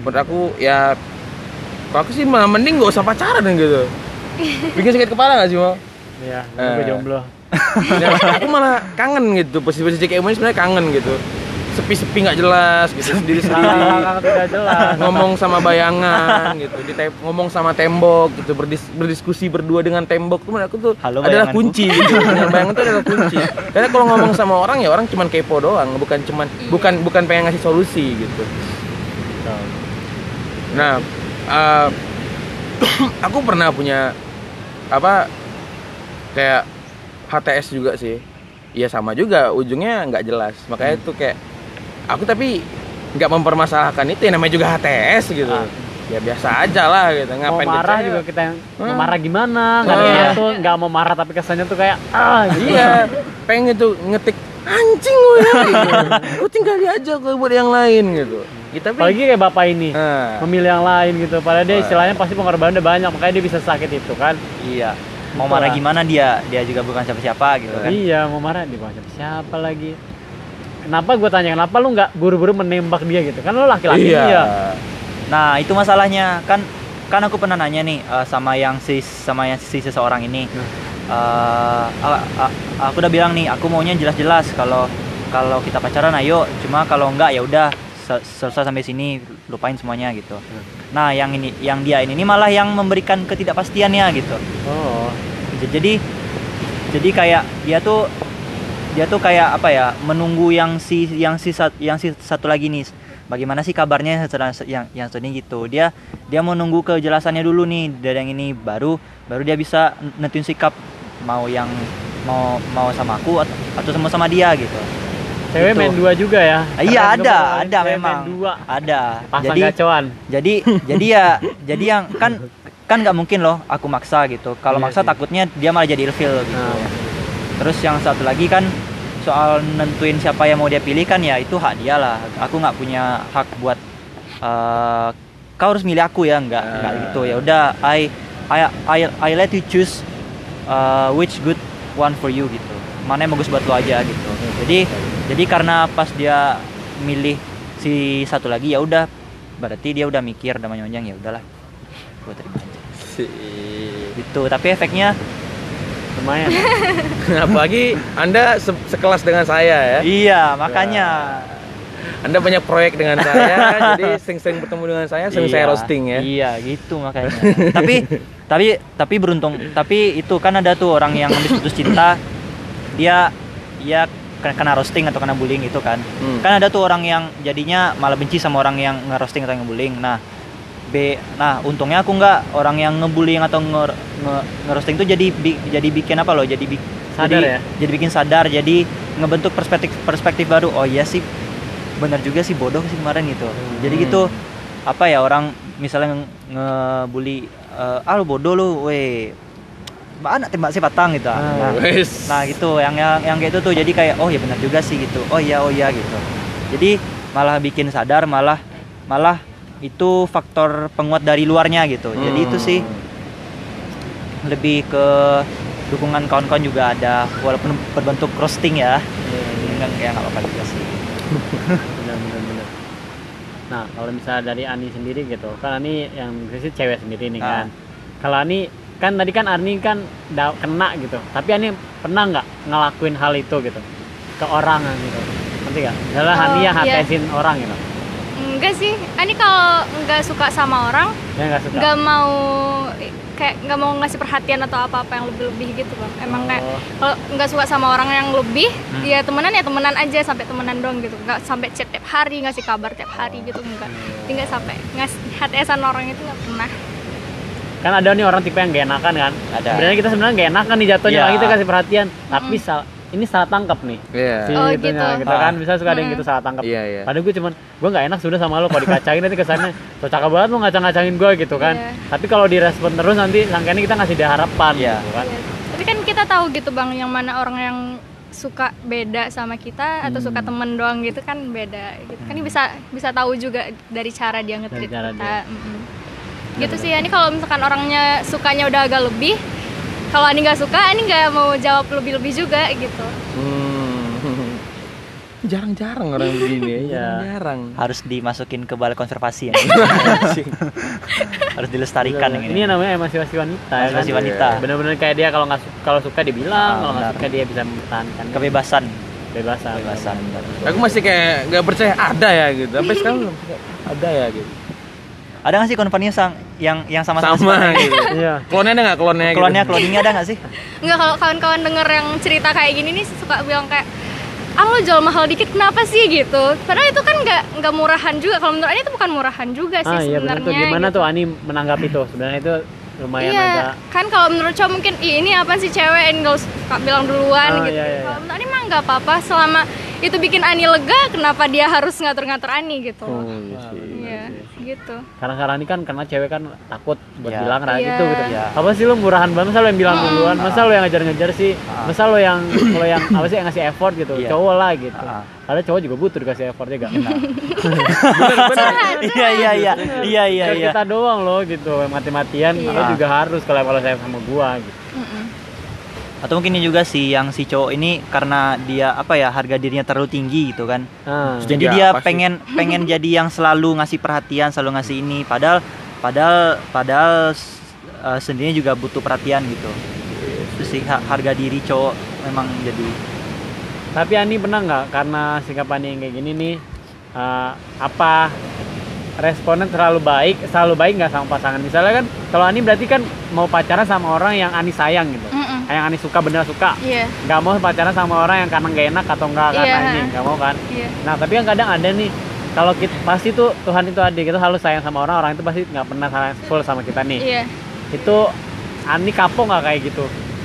Speaker 1: Menurut aku ya kalau aku sih malah mending gak usah pacaran gitu. Bikin sakit kepala gak sih mau
Speaker 2: Iya,
Speaker 1: Eh.
Speaker 2: gue jomblo.
Speaker 1: Ya, aku malah kangen gitu. Posisi-posisi kayak ini sebenarnya kangen gitu sepi-sepi nggak jelas gitu sendiri sendiri
Speaker 2: Sangat tidak jelas.
Speaker 1: ngomong sama bayangan gitu di tem- ngomong sama tembok gitu berdis- berdiskusi berdua dengan tembok. Tuh menurut aku tuh
Speaker 4: Halo,
Speaker 1: adalah kunci gitu. Bayangan itu adalah kunci. Karena kalau ngomong sama orang ya orang cuman kepo doang bukan cuman bukan bukan pengen ngasih solusi gitu. Nah eh, aku pernah punya apa kayak HTS juga sih. Iya sama juga ujungnya nggak jelas. Makanya
Speaker 2: Hmm.
Speaker 1: tuh kayak aku tapi nggak mempermasalahkan itu ya namanya juga HTS gitu
Speaker 2: Ah.
Speaker 1: ya biasa aja lah gitu
Speaker 2: Mau
Speaker 1: ngapain
Speaker 2: marah
Speaker 1: kecewa?
Speaker 2: juga kita yang mau
Speaker 1: Hmm.
Speaker 2: marah gimana? Nggak
Speaker 1: Ah.
Speaker 2: ada tuh nggak mau marah tapi kesannya tuh kayak ah gitu.
Speaker 1: iya pengen tuh ngetik anjing lo ya gitu. Gua tinggal dia aja gue buat yang lain gitu kita
Speaker 2: Apalagi kayak bapak ini
Speaker 1: nah,
Speaker 2: memilih yang lain gitu. Padahal dia istilahnya pasti pengorbanan udah banyak makanya dia bisa sakit itu kan.
Speaker 4: Iya. Mau
Speaker 2: Itulah.
Speaker 4: marah gimana dia? Dia juga bukan siapa-siapa gitu kan.
Speaker 2: Iya mau marah di bawah siapa lagi? Kenapa gue tanya kenapa lu nggak buru-buru menembak dia gitu? Kan lu laki-laki
Speaker 1: iya
Speaker 2: dia.
Speaker 4: Nah, itu masalahnya. Kan kan aku pernah nanya nih eh, sama yang si sama yang si seseorang ini.
Speaker 2: Hmm.
Speaker 4: Eh, a- a- aku udah bilang nih, aku maunya jelas-jelas kalau kalau kita pacaran ayo, cuma kalau enggak ya udah se- selesai sampai sini, lupain semuanya gitu.
Speaker 2: Hmm.
Speaker 4: Nah, yang ini yang dia ini, ini malah yang memberikan ketidakpastiannya gitu.
Speaker 2: Oh.
Speaker 4: Jadi jadi kayak dia tuh dia tuh kayak apa ya menunggu yang si yang si yang si satu lagi nih bagaimana sih kabarnya yang yang satu ini gitu dia dia mau nunggu kejelasannya dulu nih dari yang ini baru baru dia bisa n- nentuin sikap mau yang mau mau sama aku atau, atau sama sama dia gitu
Speaker 2: Cewek
Speaker 4: Gitu.
Speaker 2: main dua juga ya?
Speaker 4: Iya ada ada
Speaker 2: cewek
Speaker 4: memang
Speaker 2: Main dua.
Speaker 4: ada
Speaker 2: Pasang
Speaker 4: jadi
Speaker 2: gacoan.
Speaker 4: jadi jadi ya jadi yang kan kan nggak mungkin loh aku maksa gitu kalau
Speaker 2: Iya
Speaker 4: maksa
Speaker 2: sih.
Speaker 4: takutnya dia malah jadi ilfil gitu
Speaker 2: Nah.
Speaker 4: Terus yang satu lagi kan soal nentuin siapa yang mau dia pilih kan ya itu hak dia lah. Aku nggak punya hak buat eh, kau harus milih aku ya nggak nggak
Speaker 1: Ah.
Speaker 4: gitu. Ya udah I I I I let you choose uh, which good one for you gitu. Mana yang bagus buat lo aja gitu. Jadi jadi karena pas dia milih si satu lagi ya udah. Berarti dia udah mikir udah nyonjang ya udahlah. Gue terima aja. Gitu tapi efeknya
Speaker 2: Lumayan.
Speaker 1: apalagi anda se- sekelas dengan saya ya
Speaker 4: iya makanya
Speaker 1: anda banyak proyek dengan saya jadi sering-sering bertemu dengan saya sering saya
Speaker 4: Iya,
Speaker 1: roasting ya
Speaker 4: Iya, gitu makanya. tapi tapi tapi beruntung. Tapi itu kan ada tuh orang yang habis putus cinta dia ya kena, roasting atau kena bullying itu kan.
Speaker 1: Hmm.
Speaker 4: Kan ada tuh orang yang jadinya malah benci sama orang yang nge-roasting atau nge-bullying. Nah, B nah untungnya aku nggak orang yang ngebullying atau nge, nge, nge-roasting tuh jadi bi- jadi bikin apa loh? Jadi bi-
Speaker 2: Sadar
Speaker 4: jadi,
Speaker 2: ya?
Speaker 4: Jadi bikin sadar, jadi ngebentuk perspektif perspektif baru. Oh iya sih benar juga sih bodoh sih kemarin gitu. Jadi gitu apa ya orang misalnya nge- ngebully eh, ah lu bodoh lu weh mana tembak sih patang gitu
Speaker 2: Ah,
Speaker 4: nah,
Speaker 1: Wes.
Speaker 4: nah gitu yang yang yang kayak itu tuh jadi kayak oh ya benar juga sih gitu oh iya oh iya gitu jadi malah bikin sadar malah malah itu faktor penguat dari luarnya gitu. Jadi itu sih lebih ke dukungan kawan-kawan juga ada. Walaupun berbentuk roasting ya. Enggak kayak nggak apa-apa juga sih.
Speaker 2: Benar benar benar. Nah, kalau misalnya dari Ani sendiri gitu, kan Ani yang sih cewek sendiri nih
Speaker 4: Ah.
Speaker 2: kan. Kalau Ani kan tadi kan Ani kan da- kena gitu, tapi Ani pernah nggak ngelakuin hal itu gitu? Ke orang gitu, nanti nggak? Misalnya
Speaker 3: Oh,
Speaker 2: Ani yang
Speaker 3: iya.
Speaker 2: hatesin orang gitu,
Speaker 3: enggak sih ani kalau nggak suka sama orang
Speaker 2: ya nggak suka.
Speaker 3: nggak mau kayak nggak mau ngasih perhatian atau apa apa yang lebih lebih gitu bang emang kayak
Speaker 2: Oh.
Speaker 3: kalau nggak suka sama orang yang lebih
Speaker 2: Hmm.
Speaker 3: ya temenan ya temenan aja sampai temenan dong gitu nggak sampai chat tiap hari ngasih kabar tiap hari gitu enggak Jadi nggak sampai ngasih HTSan orang itu nggak pernah
Speaker 2: kan ada nih orang tipe yang gak enakan kan
Speaker 4: Ada.
Speaker 2: sebenarnya kita sebenarnya gak enakan nih jatuhnya
Speaker 4: Iya.
Speaker 2: lagi kita kasih perhatian tapi sal- ini salah tangkap nih
Speaker 1: Iya.
Speaker 2: si
Speaker 3: Oh,
Speaker 2: itunya,
Speaker 3: gitu.
Speaker 2: gitu kan bisa suka ada yang
Speaker 3: Mm.
Speaker 2: gitu salah tangkap
Speaker 1: Iya, iya.
Speaker 2: padahal gue cuman gue nggak enak sudah sama lo kalau dikacangin nanti kesannya so cakep banget lo ngacang-ngacangin gue gitu kan
Speaker 3: Iya.
Speaker 2: tapi kalau direspon terus nanti sangkanya kita ngasih dia harapan
Speaker 4: Iya.
Speaker 2: gitu kan
Speaker 3: Iya. tapi kan kita tahu gitu bang yang mana orang yang suka beda sama kita atau suka
Speaker 2: Hmm.
Speaker 3: temen doang gitu kan beda gitu kan bisa bisa tahu juga dari cara dia nge-treat
Speaker 2: cara
Speaker 3: kita
Speaker 2: dia.
Speaker 3: Mm-mm. gitu sih ini kalau misalkan orangnya sukanya udah agak lebih kalau Ani nggak suka Ani nggak mau jawab lebih-lebih juga gitu
Speaker 1: Hmm. Jarang-jarang orang begini ya,
Speaker 2: Iya.
Speaker 1: jarang-jarang.
Speaker 4: harus dimasukin ke balai konservasi ya. harus dilestarikan yang
Speaker 2: ini
Speaker 4: ini
Speaker 2: namanya emansipasi wanita ya
Speaker 4: Emansipasi
Speaker 2: kan?
Speaker 4: wanita.
Speaker 2: bener-bener kayak dia kalau nggak kalau suka dibilang
Speaker 4: Ah,
Speaker 2: kalau nggak suka dia bisa mempertahankan
Speaker 4: kebebasan
Speaker 2: kebebasan
Speaker 4: kebebasan
Speaker 1: Aku masih kayak nggak percaya ada ya gitu. Sampai sekarang ada ya gitu.
Speaker 4: Ada nggak sih konvennya sang yang yang sama-sama
Speaker 1: Sama
Speaker 4: sifatnya?
Speaker 1: gitu.
Speaker 2: iya
Speaker 1: Klonnya ada nggak klonnya gitu?
Speaker 4: klonnya cloningnya ada nggak sih
Speaker 3: nggak kalau kawan-kawan denger yang cerita kayak gini nih suka bilang kayak ah lo jual mahal dikit kenapa sih gitu padahal itu kan nggak nggak murahan juga kalau menurut Ani itu bukan murahan juga sih
Speaker 2: ah iya benar
Speaker 3: sebenarnya
Speaker 2: tuh gimana
Speaker 3: gitu.
Speaker 2: tuh Ani menanggapi itu sebenarnya itu lumayan
Speaker 3: iya,
Speaker 2: agak
Speaker 3: kan kalau menurut cowok mungkin Ih, ini apa sih cewek nggak usah bilang duluan
Speaker 2: Oh,
Speaker 3: gitu.
Speaker 2: iya, iya,
Speaker 3: Kalau
Speaker 2: iya.
Speaker 3: menurut Ani mah nggak apa-apa selama itu bikin Ani lega, kenapa dia harus ngatur-ngatur Ani gitu.
Speaker 2: oh, iya sih.
Speaker 3: Iya, gitu.
Speaker 2: Kadang-kadang ini kan karena cewek kan takut buat
Speaker 4: Iya.
Speaker 2: bilang kayak
Speaker 3: Iya.
Speaker 2: gitu gitu.
Speaker 4: Iya.
Speaker 2: Apa sih lu murahan banget? Masa lu yang bilang duluan? Masa lu yang ngejar-ngejar sih?
Speaker 4: Ah.
Speaker 2: Masa lu yang lo yang apa sih yang ngasih effort gitu?
Speaker 4: Iya.
Speaker 2: Cowok lah gitu. Padahal cowok juga butuh dikasih effort juga.
Speaker 4: iya iya iya iya iya iya
Speaker 2: kita doang loh gitu mati-matian
Speaker 3: Iya.
Speaker 2: lo juga harus kalau kalau saya sama gua gitu.
Speaker 4: Atau mungkin ini juga sih yang si cowok ini karena dia apa ya harga dirinya terlalu tinggi gitu kan
Speaker 2: Ah.
Speaker 4: jadi
Speaker 1: Ya,
Speaker 4: dia
Speaker 1: pasti.
Speaker 4: pengen pengen jadi yang selalu ngasih perhatian selalu ngasih ini padahal padahal padahal uh, sendirinya juga butuh perhatian gitu itu sih ha- harga diri cowok memang jadi
Speaker 2: Tapi Ani pernah nggak karena sikap Ani yang kayak gini nih eh, apa responnya terlalu baik, selalu baik nggak sama pasangan? Misalnya kan kalau Ani berarti kan mau pacaran sama orang yang Ani sayang gitu,
Speaker 3: Mm-mm.
Speaker 2: yang Ani suka bener suka,
Speaker 3: Iya,
Speaker 2: nggak mau pacaran sama orang yang karena nggak enak atau nggak karena
Speaker 3: Iya.
Speaker 2: ini, nggak mau kan?
Speaker 3: iya.
Speaker 2: Nah tapi kan kadang ada nih kalau kita pasti tuh Tuhan itu adil kita selalu sayang sama orang, orang itu pasti nggak pernah sayang full sama kita nih.
Speaker 3: Iya.
Speaker 2: Itu Ani kapok nggak kayak gitu?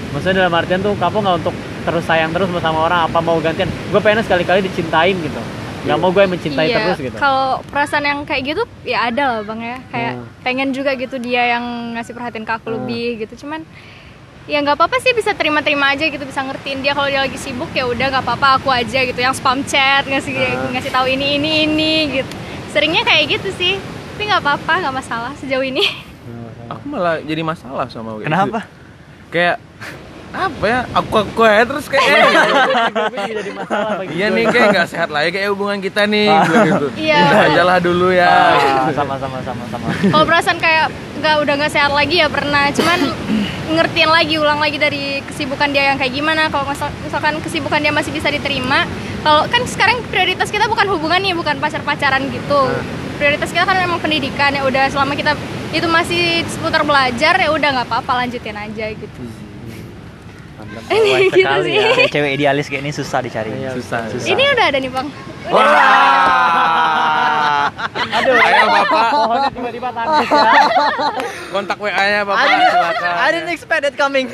Speaker 2: Maksudnya dalam artian tuh kapok nggak untuk terus sayang terus sama orang apa mau gantian? Gue pengen sekali-kali dicintain gitu. Nggak mau gue yang mencintai
Speaker 3: Iya,
Speaker 2: terus gitu.
Speaker 3: Kalau perasaan yang kayak gitu ya ada lah bang ya. Kayak
Speaker 2: Hmm.
Speaker 3: pengen juga gitu dia yang ngasih perhatian ke aku
Speaker 2: Hmm.
Speaker 3: lebih gitu. Cuman ya nggak apa-apa sih bisa terima-terima aja gitu bisa ngertiin dia kalau dia lagi sibuk ya udah nggak apa-apa aku aja gitu yang spam chat ngasih
Speaker 2: Hmm.
Speaker 3: ngasih tahu ini ini ini gitu. Seringnya kayak gitu sih. Tapi nggak apa-apa nggak masalah sejauh ini.
Speaker 1: Aku malah jadi masalah sama kayak
Speaker 4: kenapa
Speaker 1: gitu. Kayak apa ya? Aku aku aja terus kayak eh,
Speaker 2: Gue jadi masalah bagi
Speaker 1: Iya
Speaker 2: gue.
Speaker 1: nih kayak nggak sehat lagi kayak hubungan kita nih
Speaker 2: Ah.
Speaker 1: gitu.
Speaker 3: Iya.
Speaker 1: Aja lah dulu ya.
Speaker 4: Ah, sama sama sama sama
Speaker 3: kalau perasaan kayak nggak udah nggak sehat lagi ya pernah. Cuman ngertiin lagi ulang lagi dari kesibukan dia yang kayak gimana. Kalau misal- misalkan kesibukan dia masih bisa diterima. Kalau kan sekarang prioritas kita bukan hubungan nih, bukan pacar-pacaran gitu. Prioritas kita kan memang pendidikan ya udah selama kita itu masih seputar belajar ya udah nggak apa-apa lanjutin aja gitu. Ini
Speaker 2: Wah,
Speaker 3: gitu
Speaker 2: sekali
Speaker 3: sih.
Speaker 2: ya.
Speaker 4: Cewek idealis kayak ini susah dicari
Speaker 2: Iya,
Speaker 1: Susah.
Speaker 3: Ini udah ada nih bang.
Speaker 2: Aduh,
Speaker 1: Ayo bapak,
Speaker 2: pohonnya tiba-tiba tanduk ya.
Speaker 1: kontak WA-nya bapak silakan.
Speaker 4: I didn't expect it coming.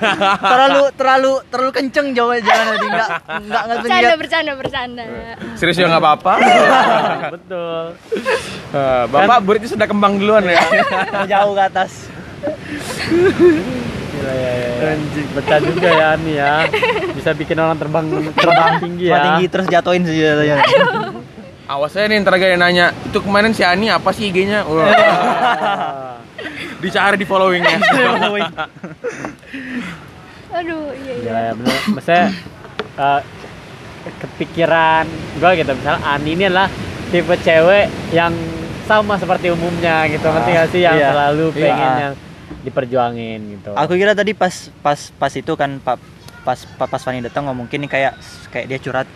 Speaker 4: terlalu terlalu terlalu kenceng jauh jangan tadi enggak enggak enggak
Speaker 3: Bercanda bercanda bercanda.
Speaker 1: Serius ya nggak apa-apa.
Speaker 2: Betul.
Speaker 1: Eh, bapak buritnya sudah kembang duluan ya.
Speaker 4: jauh ke atas.
Speaker 2: Gila ya, ya, ya. Betah juga ya Ani ya. Bisa bikin orang terbang terbang tinggi ya.
Speaker 4: tinggi terus jatuhin saja.
Speaker 1: Awas aja nih ntar gak ada nanya itu kemarin si Ani apa sih IG-nya? Wah,
Speaker 2: Ah.
Speaker 1: dicari di followingnya.
Speaker 3: Aduh iya iya.
Speaker 2: Ya bener. Maksudnya eh, kepikiran gue gitu misalnya Ani ini adalah tipe cewek yang sama seperti umumnya gitu ngerti
Speaker 1: Ah,
Speaker 2: gak sih yang
Speaker 4: iya.
Speaker 2: selalu
Speaker 1: Iya.
Speaker 2: pengen yang diperjuangin gitu
Speaker 4: Aku kira tadi pas pas pas itu kan pak pas pas, pas Fanny datang ngomong mungkin nih kayak kayak dia curhat.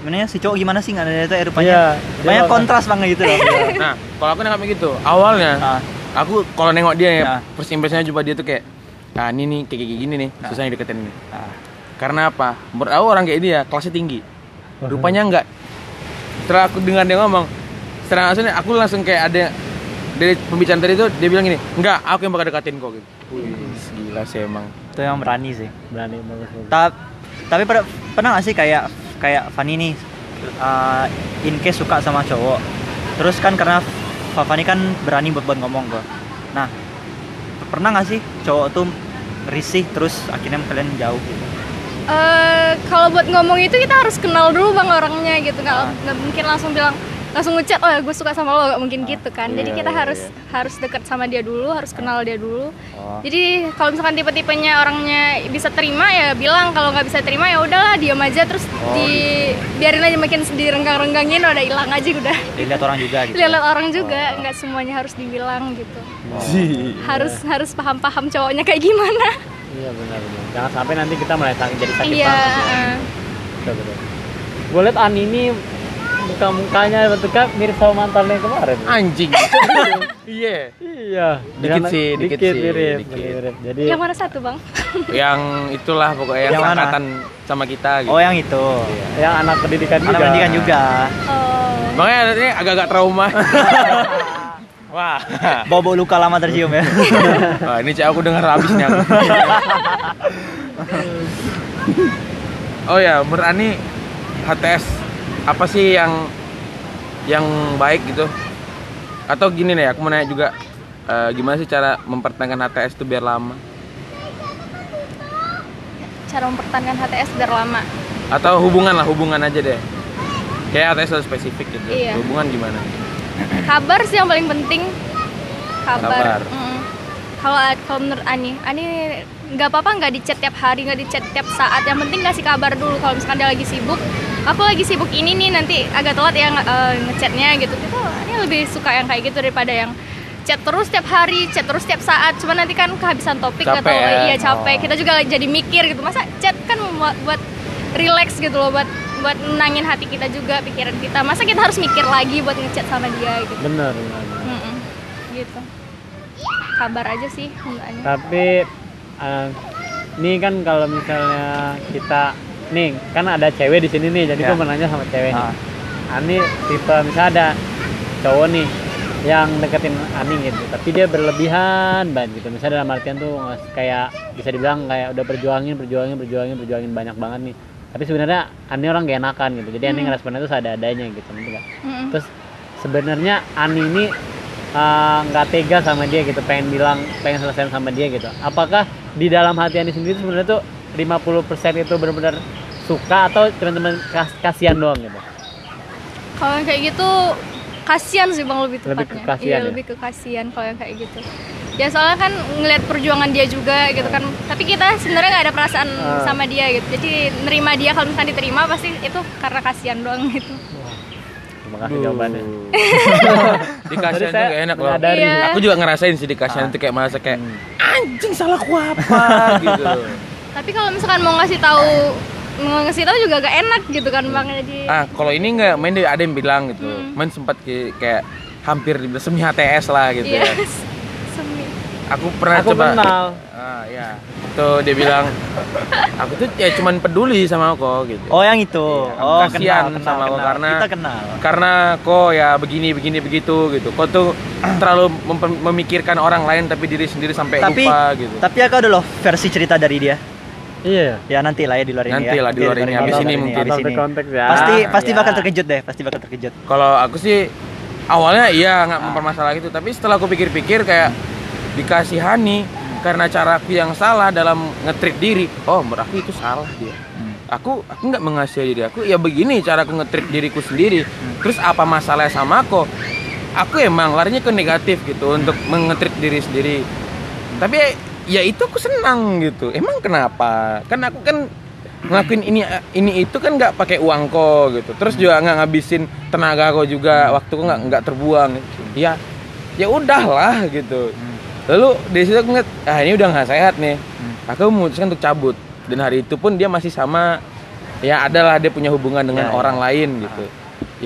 Speaker 4: Sebenarnya si cowok gimana sih nggak ada itu rupanya.
Speaker 2: Iya,
Speaker 4: Banyak kontras banget gitu loh.
Speaker 1: Nah, kalau aku nengok gitu, awalnya
Speaker 4: Ah,
Speaker 1: aku kalau nengok dia ya,
Speaker 4: Nah.
Speaker 1: first impressionnya coba dia tuh kayak, ah ini nih kayak kayak gini nih, susah deketin nih.
Speaker 4: ah.
Speaker 1: Karena apa? Menurut aku orang kayak dia kelasnya tinggi. Rupanya enggak. Setelah aku dengar dia ngomong, setelah aslinya aku langsung kayak ada dari pembicaraan tadi itu dia bilang gini, enggak, aku yang bakal deketin kok gitu. Wih, gila sih emang.
Speaker 4: Itu yang berani sih.
Speaker 2: berani bagus bagus.
Speaker 4: Ta- tapi per- pernah gak sih kayak kayak Fanny nih uh, in case suka sama cowok terus kan karena Fa- Fanny kan berani buat, buat ngomong ke nah pernah gak sih cowok tuh risih terus akhirnya kalian jauh gitu
Speaker 3: Eh, kalau buat ngomong itu kita harus kenal dulu bang orangnya gitu nggak
Speaker 4: Ah.
Speaker 3: nggak mungkin langsung bilang langsung ngechat oh gue suka sama lo. Nggak mungkin gitu kan. jadi
Speaker 1: Iya,
Speaker 3: kita
Speaker 1: iya,
Speaker 3: harus
Speaker 1: iya.
Speaker 3: harus deket sama dia dulu harus kenal dia dulu.
Speaker 4: Oh.
Speaker 3: jadi kalau misalkan tipe-tipenya orangnya bisa terima ya bilang. Kalau nggak bisa terima ya udahlah diam aja. Terus
Speaker 4: Oh,
Speaker 3: di biarin aja makin direnggang-renggangin udah hilang aja udah.
Speaker 4: Dilihat orang juga gitu.
Speaker 3: Lihat orang juga nggak semuanya harus dibilang gitu. Harus harus paham-paham cowoknya kayak gimana.
Speaker 2: Iya benar benar. Jangan sampai nanti kita mulai sakit jadi sakit
Speaker 3: iya
Speaker 2: banget. ya. betul betul. Gue liat Ani ini muka mukanya bentuknya mirip sama mantannya kemarin
Speaker 1: Anjing. Iya.
Speaker 2: iya
Speaker 1: Dikit sih, dikit sih,
Speaker 2: mirip,
Speaker 1: dikit.
Speaker 2: mirip. jadi
Speaker 3: yang mana satu bang
Speaker 1: yang itulah pokoknya yang,
Speaker 4: Yang
Speaker 1: angkatan sama kita gitu.
Speaker 4: oh yang itu
Speaker 2: yang anak pendidikan
Speaker 4: anak
Speaker 2: juga
Speaker 4: pendidikan juga
Speaker 3: oh
Speaker 1: Makanya ini agak-agak trauma. Wah.
Speaker 4: bawa luka lama tercium ya
Speaker 1: Wah, ini cewek aku dengar habis nih aku. oh ya, menurut Ani HTS apa sih yang yang baik gitu? Atau gini nih, aku mau nanya juga eh, gimana sih cara mempertahankan HTS itu biar lama?
Speaker 3: cara mempertahankan HTS biar lama
Speaker 1: Atau hubungan lah, hubungan aja deh. Kayak HTS harus spesifik gitu.
Speaker 3: Iya.
Speaker 1: Hubungan gimana?
Speaker 3: kabar sih yang paling penting
Speaker 1: Kabar.
Speaker 3: kabar, Mm. kalau kalau menurut Ani Ani nggak apa-apa nggak dicat tiap hari nggak dicat tiap saat yang penting ngasih kabar dulu kalau misalkan dia lagi sibuk aku lagi sibuk ini nih nanti agak telat ya eh, ngechatnya gitu itu Ani lebih suka yang kayak gitu daripada yang chat terus tiap hari chat terus tiap saat cuma nanti kan kehabisan topik
Speaker 1: Capek
Speaker 3: atau
Speaker 1: ya?
Speaker 3: iya capek
Speaker 1: Oh.
Speaker 3: kita juga jadi mikir gitu masa chat kan buat, buat relax gitu loh buat buat menangin hati kita juga pikiran kita masa kita harus mikir lagi buat ngechat sama dia gitu
Speaker 2: benar benar.
Speaker 3: Mm-mm. gitu kabar aja sih enggaknya
Speaker 2: tapi eh, ini kan kalau misalnya kita nih kan ada cewek di sini nih jadi
Speaker 4: Ya.
Speaker 2: gue mau nanya sama cewek nih
Speaker 4: Ah.
Speaker 2: Ani tipe misalnya ada cowok nih yang deketin Ani gitu tapi dia berlebihan banget gitu misalnya dalam artian tuh nggak- kayak bisa dibilang kayak udah perjuangin perjuangin perjuangin perjuangin banyak banget nih tapi sebenarnya Ani orang gak enakan gitu jadi Ani ngeresponnya tuh seadanya gitu nanti nggak
Speaker 3: Mm-mm.
Speaker 2: terus sebenarnya Ani ini uh, nggak tega sama dia gitu pengen bilang pengen selesai sama dia gitu apakah di dalam hati Ani sendiri sebenarnya tuh 50% itu benar-benar suka atau teman-teman kas- kasihan doang gitu?
Speaker 3: Kalau yang kayak gitu kasihan sih bang lebih
Speaker 2: Lebih
Speaker 3: tepatnya.
Speaker 2: ke kasihan
Speaker 3: iya
Speaker 2: ya?
Speaker 3: lebih ke kasihan kalau yang kayak gitu. Ya soalnya kan ngeliat perjuangan dia juga gitu kan. Tapi kita sebenarnya nggak ada perasaan
Speaker 2: Ah.
Speaker 3: sama dia gitu. Jadi nerima dia kalau misalnya diterima pasti itu karena kasihan doang gitu.
Speaker 2: Terima kasih jawabannya.
Speaker 1: Dikasihan tuh
Speaker 2: saya
Speaker 1: gak enak loh.
Speaker 3: Iya.
Speaker 1: Aku juga ngerasain sih dikasihan itu kayak merasa kayak anjing salahku apa? Gitu.
Speaker 3: Tapi kalau misalkan mau ngasih tahu mau ngasih tahu juga gak enak gitu kan bang jadi
Speaker 1: Ah, kalau ini nggak main deh, ada yang bilang gitu. Main sempat kayak hampir di semi HTS lah gitu
Speaker 3: iya
Speaker 1: ya.
Speaker 3: semi
Speaker 1: Aku pernah
Speaker 2: aku
Speaker 1: coba.
Speaker 2: kenal
Speaker 1: Ah, ya. Tuh dia bilang aku tuh ya cuman peduli sama kok gitu.
Speaker 4: oh yang itu
Speaker 1: Iya,
Speaker 4: oh
Speaker 1: kasihan
Speaker 4: kenal, kenal,
Speaker 1: sama
Speaker 4: kenal.
Speaker 1: karena-
Speaker 4: kita kenal
Speaker 1: Karena kok ya begini begini begitu gitu. Kok tuh terlalu mem- memikirkan orang lain tapi diri sendiri sampai
Speaker 4: tapi
Speaker 1: lupa gitu.
Speaker 4: tapi aku ada loh versi cerita dari dia
Speaker 2: iya
Speaker 4: ya nanti lah ya di luar ini
Speaker 1: Nanti
Speaker 4: ya.
Speaker 1: lah di luar ini, habis
Speaker 4: di
Speaker 1: ini mungkin.
Speaker 4: habis
Speaker 2: Out of the
Speaker 4: ini.
Speaker 2: context ya
Speaker 4: pasti
Speaker 1: Ah,
Speaker 4: pasti
Speaker 2: ya.
Speaker 4: bakal terkejut deh pasti bakal terkejut
Speaker 1: Kalau aku sih awalnya iya nggak mempermasalah itu, tapi setelah aku pikir-pikir kayak dikasihani karena cara aku yang salah dalam ngetrit diri. Oh, aku itu salah dia. Aku aku nggak mengasihi diri aku. Ya begini cara aku ngetrit diriku sendiri. Terus apa masalahnya sama aku? Aku emang larinya ke negatif gitu untuk mengetrit diri sendiri. Tapi ya itu aku senang gitu. Emang kenapa? Kan aku kan ngelakuin ini ini itu kan nggak pakai uang kok gitu terus juga nggak ngabisin tenaga kok juga waktu kok nggak nggak terbuang ya ya udahlah gitu lalu dari situ aku ngeliat ah ini udah nggak sehat nih aku memutuskan untuk cabut dan hari itu pun dia masih sama ya adalah dia punya hubungan dengan
Speaker 4: Ya, ya.
Speaker 1: orang lain gitu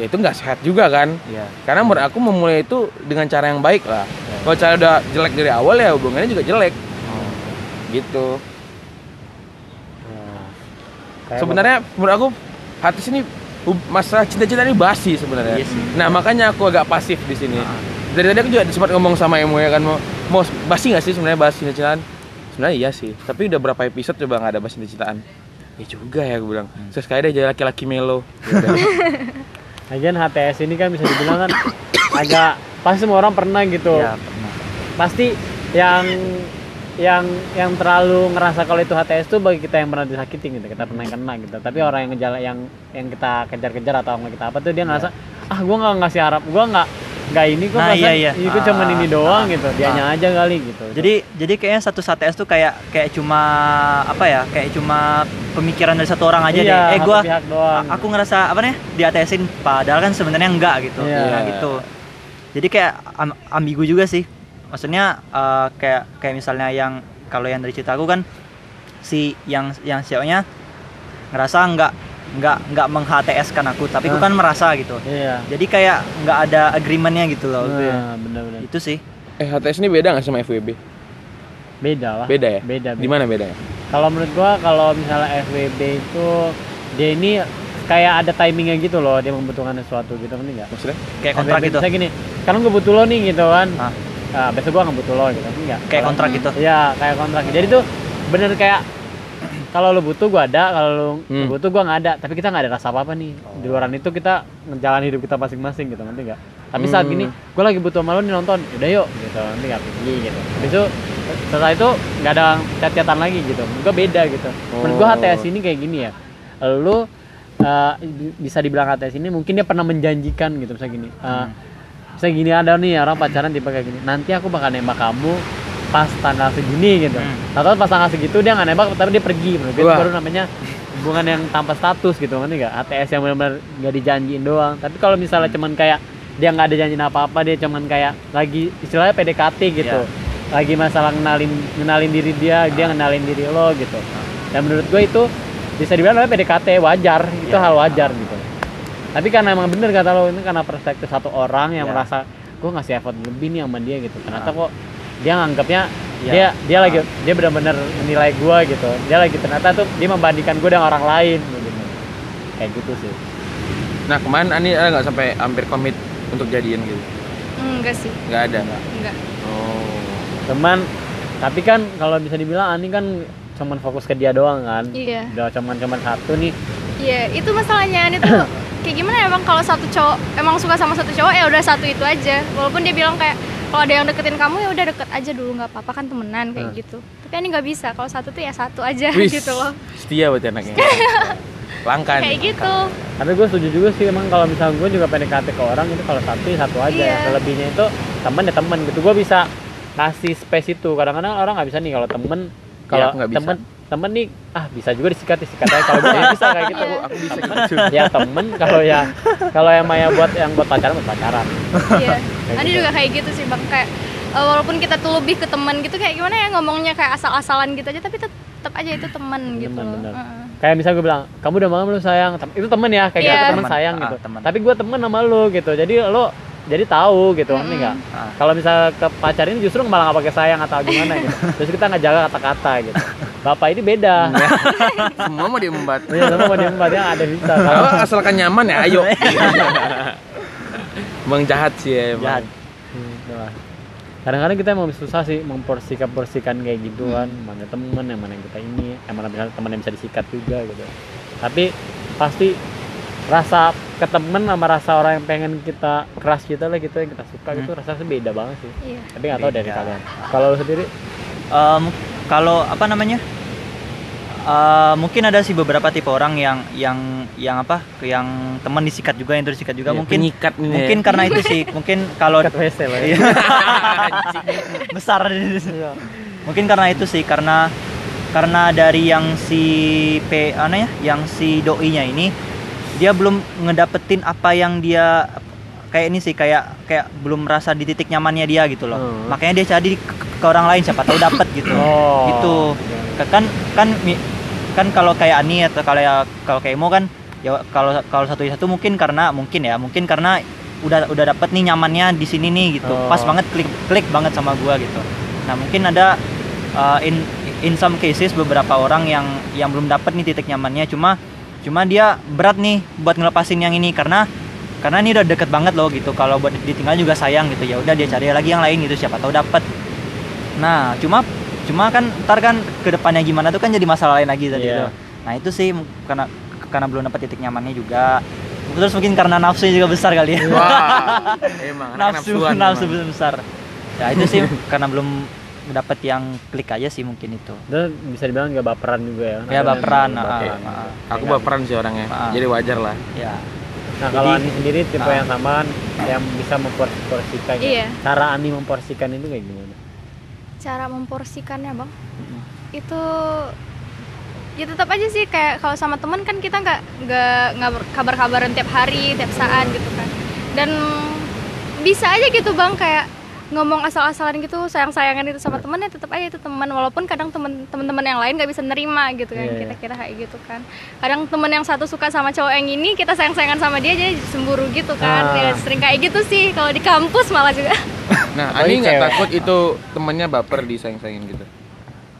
Speaker 1: ya itu nggak sehat juga kan
Speaker 4: Iya.
Speaker 1: karena menurut aku memulai itu dengan cara yang baik lah
Speaker 4: Ya.
Speaker 1: kalau cara udah jelek dari awal ya hubungannya juga jelek. Gitu
Speaker 2: Nah, kayak
Speaker 1: sebenarnya menurut aku hati sini masalah cinta-cinta ini basi sebenarnya.
Speaker 4: Iya sih.
Speaker 1: Nah makanya aku agak pasif di sini.
Speaker 4: Ah.
Speaker 1: Dari tadi aku juga sempat ngomong sama Emo ya kan mau mau basi nggak sih sebenarnya bahas cinta-cintaan? Sebenarnya iya sih. Tapi udah berapa episode coba nggak ada bahas cinta-cintaan? Ya juga ya aku bilang.
Speaker 4: Hmm.
Speaker 1: Terus kayak jadi laki-laki melo. Ya.
Speaker 2: Lagian HTS ini kan bisa dibilang kan agak pasti semua orang pernah gitu.
Speaker 4: Iya, pernah.
Speaker 2: Pasti yang yang yang terlalu ngerasa kalau itu HTS tuh bagi kita yang pernah disakitin gitu, kita pernah yang kena gitu. Tapi orang yang ngejala yang yang kita kejar-kejar atau nggak kita apa tuh dia ngerasa ah gua nggak ngasih harap, gua nggak nggak ini kok
Speaker 4: Nah, iya, iya.
Speaker 2: ini kok cuman
Speaker 4: Ah,
Speaker 2: ini doang
Speaker 4: ah,
Speaker 2: gitu. Dianya aja kali gitu.
Speaker 4: Jadi jadi kayaknya satu HTS tuh kayak kayak cuma apa ya? Kayak cuma pemikiran dari satu orang aja
Speaker 2: Iya,
Speaker 4: deh. Eh a- aku ngerasa apa nih di HTS-in padahal kan sebenarnya enggak gitu.
Speaker 2: Iya.
Speaker 4: Nah, gitu. Jadi kayak am- ambigu juga sih. Maksudnya eh, kayak kayak misalnya yang kalau yang dari cerita aku kan si yang yang ceweknya ngerasa enggak enggak enggak meng HTS kan aku, tapi aku
Speaker 2: Ah.
Speaker 4: kan merasa gitu.
Speaker 2: Iya.
Speaker 4: Jadi kayak nggak ada agreementnya gitu loh.
Speaker 2: Nah, bener-bener.
Speaker 4: Itu sih.
Speaker 1: eh HTS ini beda nggak sama FWB?
Speaker 2: Beda lah.
Speaker 1: Beda ya?
Speaker 2: Beda.
Speaker 1: Di mana bedanya?
Speaker 2: Kalau menurut gua kalau misalnya FWB itu dia ini kayak ada timingnya gitu loh dia membutuhkan sesuatu gitu kan enggak?
Speaker 1: Maksudnya?
Speaker 4: Kayak kontrak
Speaker 2: FWB
Speaker 4: gitu.
Speaker 2: Misalnya gini, kan gue butuh lo nih gitu kan.
Speaker 4: Ah.
Speaker 2: Nah, besok gua nggak butuh lo gitu enggak?
Speaker 4: Kayak kontrak gitu.
Speaker 2: Iya, kayak kontrak. Jadi tuh bener kayak kalau lo butuh gua ada, kalau lo
Speaker 1: Hmm.
Speaker 2: butuh gua nggak ada. Tapi kita nggak ada rasa apa apa nih. Di luaran itu kita ngejalan hidup kita masing-masing gitu, nanti nggak? Tapi saat
Speaker 1: Hmm.
Speaker 2: gini, gua lagi butuh sama lo nih nonton, udah yuk gitu, nanti nggak pergi gitu. Itu setelah itu nggak ada chat-chatan lagi gitu. Menurut gua beda gitu. Menurut gua
Speaker 1: Oh.
Speaker 2: HTS ini kayak gini ya. Lo eh, bisa dibilang HTS ini mungkin dia pernah menjanjikan gitu misalnya gini. eh, misalnya gini ada nih orang pacaran tipe kayak gini. Nanti aku bakal nembak kamu pas tanggal segini gitu.
Speaker 4: Hmm.
Speaker 2: Atau pas tanggal segitu dia nggak nembak tapi dia pergi. Menurut gue itu
Speaker 1: Wah.
Speaker 2: baru namanya hubungan yang tanpa status gitu ngerti nggak? HTS yang benar-benar nggak dijanjiin doang. Tapi kalau misalnya cuman kayak dia nggak ada janjiin apa-apa dia cuman kayak lagi istilahnya PDKT gitu. Lagi masalah ngenalin ngenalin diri dia, dia ngenalin diri lo gitu. Dan menurut gue itu bisa dibilang namanya PDKT wajar, itu
Speaker 4: Ya.
Speaker 2: hal wajar gitu. Tapi karena emang bener kata lo ini karena perspektif satu orang yang
Speaker 4: Ya.
Speaker 2: merasa gue ngasih effort lebih nih sama dia gitu. Ternyata kok dia nganggapnya
Speaker 4: Ya.
Speaker 2: dia dia lagi
Speaker 4: Ah.
Speaker 2: dia benar-benar menilai gue gitu. Dia lagi ternyata tuh dia membandingkan gue dengan orang lain gitu. Kayak gitu sih.
Speaker 1: Nah kemarin Ani ada nggak sampai hampir komit untuk jadian gitu?
Speaker 3: enggak sih
Speaker 1: Nggak ada.
Speaker 3: enggak
Speaker 1: Oh.
Speaker 2: Teman tapi kan kalau bisa dibilang Ani kan cuman fokus ke dia doang kan.
Speaker 3: iya
Speaker 2: Udah cuman cuman satu nih.
Speaker 3: iya itu masalahnya ini tuh kayak gimana ya bang kalau satu cowok emang suka sama satu cowok ya udah satu itu aja walaupun dia bilang kayak kalau ada yang deketin kamu ya udah deket aja dulu nggak apa-apa kan temenan kayak
Speaker 2: Hmm.
Speaker 3: gitu tapi ini nggak bisa kalau satu tuh ya satu aja
Speaker 1: Wis,
Speaker 3: gitu loh
Speaker 1: Setia berarti anaknya. Langka
Speaker 3: kayak
Speaker 1: nih.
Speaker 3: gitu
Speaker 2: Tapi gue setuju juga sih emang kalau misalnya gue juga PDKT ke orang itu kalau satu ya satu aja.
Speaker 3: Iya.
Speaker 2: Selebihnya itu temen ya temen gitu. Gue bisa ngasih space itu. Kadang-kadang orang nggak bisa nih kalau temen kalau
Speaker 1: Iya, nggak bisa.
Speaker 2: temen temen nih ah bisa juga disikat disikat aja kalau nggak bisa kayak gitu.
Speaker 3: Iya.
Speaker 1: Aku bisa
Speaker 2: Temen,
Speaker 1: gitu.
Speaker 2: ya temen kalau ya kalau emang ya buat yang buat pacaran buat pacaran.
Speaker 3: iya Adi
Speaker 2: gitu.
Speaker 3: juga kayak gitu sih bang kayak eh, walaupun kita tuh lebih ke teman gitu kayak gimana ya ngomongnya kayak asal-asalan gitu aja tapi tet- tetap aja itu teman gitu
Speaker 2: Temen,
Speaker 3: loh
Speaker 2: bener.
Speaker 3: Heeh.
Speaker 2: Kayak misalnya gue bilang, kamu udah malam lu sayang. Tem- Itu temen ya, kayak
Speaker 3: Iya.
Speaker 2: gitu temen
Speaker 4: Temen,
Speaker 2: sayang
Speaker 4: ah,
Speaker 2: gitu.
Speaker 4: temen.
Speaker 2: Tapi gue temen sama lu gitu. Jadi lo jadi tahu gitu, ngerti nggak?
Speaker 4: Ah.
Speaker 2: Kalau misalnya ke pacar ini justru malah nggak pakai sayang atau gimana gitu. Terus kita nggak jaga kata-kata gitu. Bapak ini beda.
Speaker 1: Semua mau diembat.
Speaker 2: Iya, sama mau diembat yang ada bisa.
Speaker 1: Kalau
Speaker 2: Kalau
Speaker 1: asalkan nyaman ya ayo. Bang jahat sih ya emang.
Speaker 4: Jahat.
Speaker 2: Hmm, kadang-kadang kita emang susah sih memporsikan porsikan kayak gitu kan mana temen yang mana yang kita ini yang mana temen yang bisa disikat juga gitu tapi pasti rasa ke temen sama rasa orang yang pengen kita keras kita lah gitu yang kita suka gitu rasanya beda banget sih
Speaker 3: iya
Speaker 2: tapi nggak tahu dari kalian kalau lu sendiri
Speaker 4: Em, kalau apa namanya Eh, mungkin ada sih beberapa tipe orang yang yang yang apa yang teman disikat juga yang terus disikat juga
Speaker 1: Iya,
Speaker 4: mungkin
Speaker 1: penyikat
Speaker 4: mungkin karena itu sih mungkin kalau
Speaker 2: WC lah
Speaker 4: Iya.
Speaker 2: ya
Speaker 4: besar mungkin karena itu sih karena karena dari yang si P ya yang si doi-nya ini dia belum ngedapetin apa yang dia kayak ini sih kayak kayak belum merasa di titik nyamannya dia gitu loh
Speaker 2: Hmm.
Speaker 4: makanya dia cari ke, ke orang lain siapa tahu dapet gitu
Speaker 2: Oh.
Speaker 4: gitu kan kan kan kalau kayak Ani atau kalau ya kalau kayak Imo kan ya kalau kalau satu satu mungkin karena mungkin ya mungkin karena udah udah dapet nih nyamannya di sini nih gitu
Speaker 2: Oh.
Speaker 4: pas banget klik klik banget sama gua gitu nah mungkin ada uh, in in some cases beberapa orang yang yang belum dapet nih titik nyamannya cuma cuma dia berat nih buat ngelepasin yang ini karena karena ini udah deket banget loh gitu kalau buat ditinggal juga sayang gitu ya udah dia cari lagi yang lain gitu siapa tahu dapet nah cuma cuma kan ntar kan ke depannya gimana tuh kan jadi masalah lain lagi tadi
Speaker 2: Iya.
Speaker 4: tuh. nah itu sih karena karena belum dapat titik nyamannya juga terus mungkin karena nafsunya juga besar kali ya
Speaker 1: Wah, emang
Speaker 4: nafsu
Speaker 1: nafsuan
Speaker 4: nafsu
Speaker 1: emang.
Speaker 4: besar ya itu sih karena belum dapet yang klik aja sih mungkin itu
Speaker 2: Itu bisa dibilang juga baperan juga ya.
Speaker 4: ya
Speaker 2: Ada
Speaker 4: baperan
Speaker 2: yang
Speaker 4: ah,
Speaker 2: baper.
Speaker 4: ah, ah.
Speaker 1: Aku baperan sih orangnya,
Speaker 4: Ah.
Speaker 1: jadi wajar lah.
Speaker 4: ya
Speaker 2: Nah kalau
Speaker 4: Jadi-
Speaker 2: Ani sendiri tipe
Speaker 4: Ah.
Speaker 2: yang sama kan, yang bisa memporsikan. ya.
Speaker 3: Iya.
Speaker 2: Cara Ani memporsikan itu kayak gimana?
Speaker 3: cara memporsikannya bang itu ya tetap aja sih kayak kalau sama teman kan kita nggak nggak kabar-kabaran tiap hari tiap saat gitu kan dan bisa aja gitu bang kayak ngomong asal-asalan gitu sayang-sayangan itu sama temen ya tetap aja itu teman walaupun kadang teman-teman yang lain nggak bisa nerima gitu kan
Speaker 2: Iya, iya.
Speaker 3: kita kira kayak gitu kan kadang temen yang satu suka sama cowok yang ini kita sayang-sayangan sama dia jadi cemburu gitu kan
Speaker 2: Ah.
Speaker 3: ya sering kayak gitu sih kalau di kampus malah juga
Speaker 1: Nah, Ani nggak takut itu temennya baper disayang-sayangin gitu?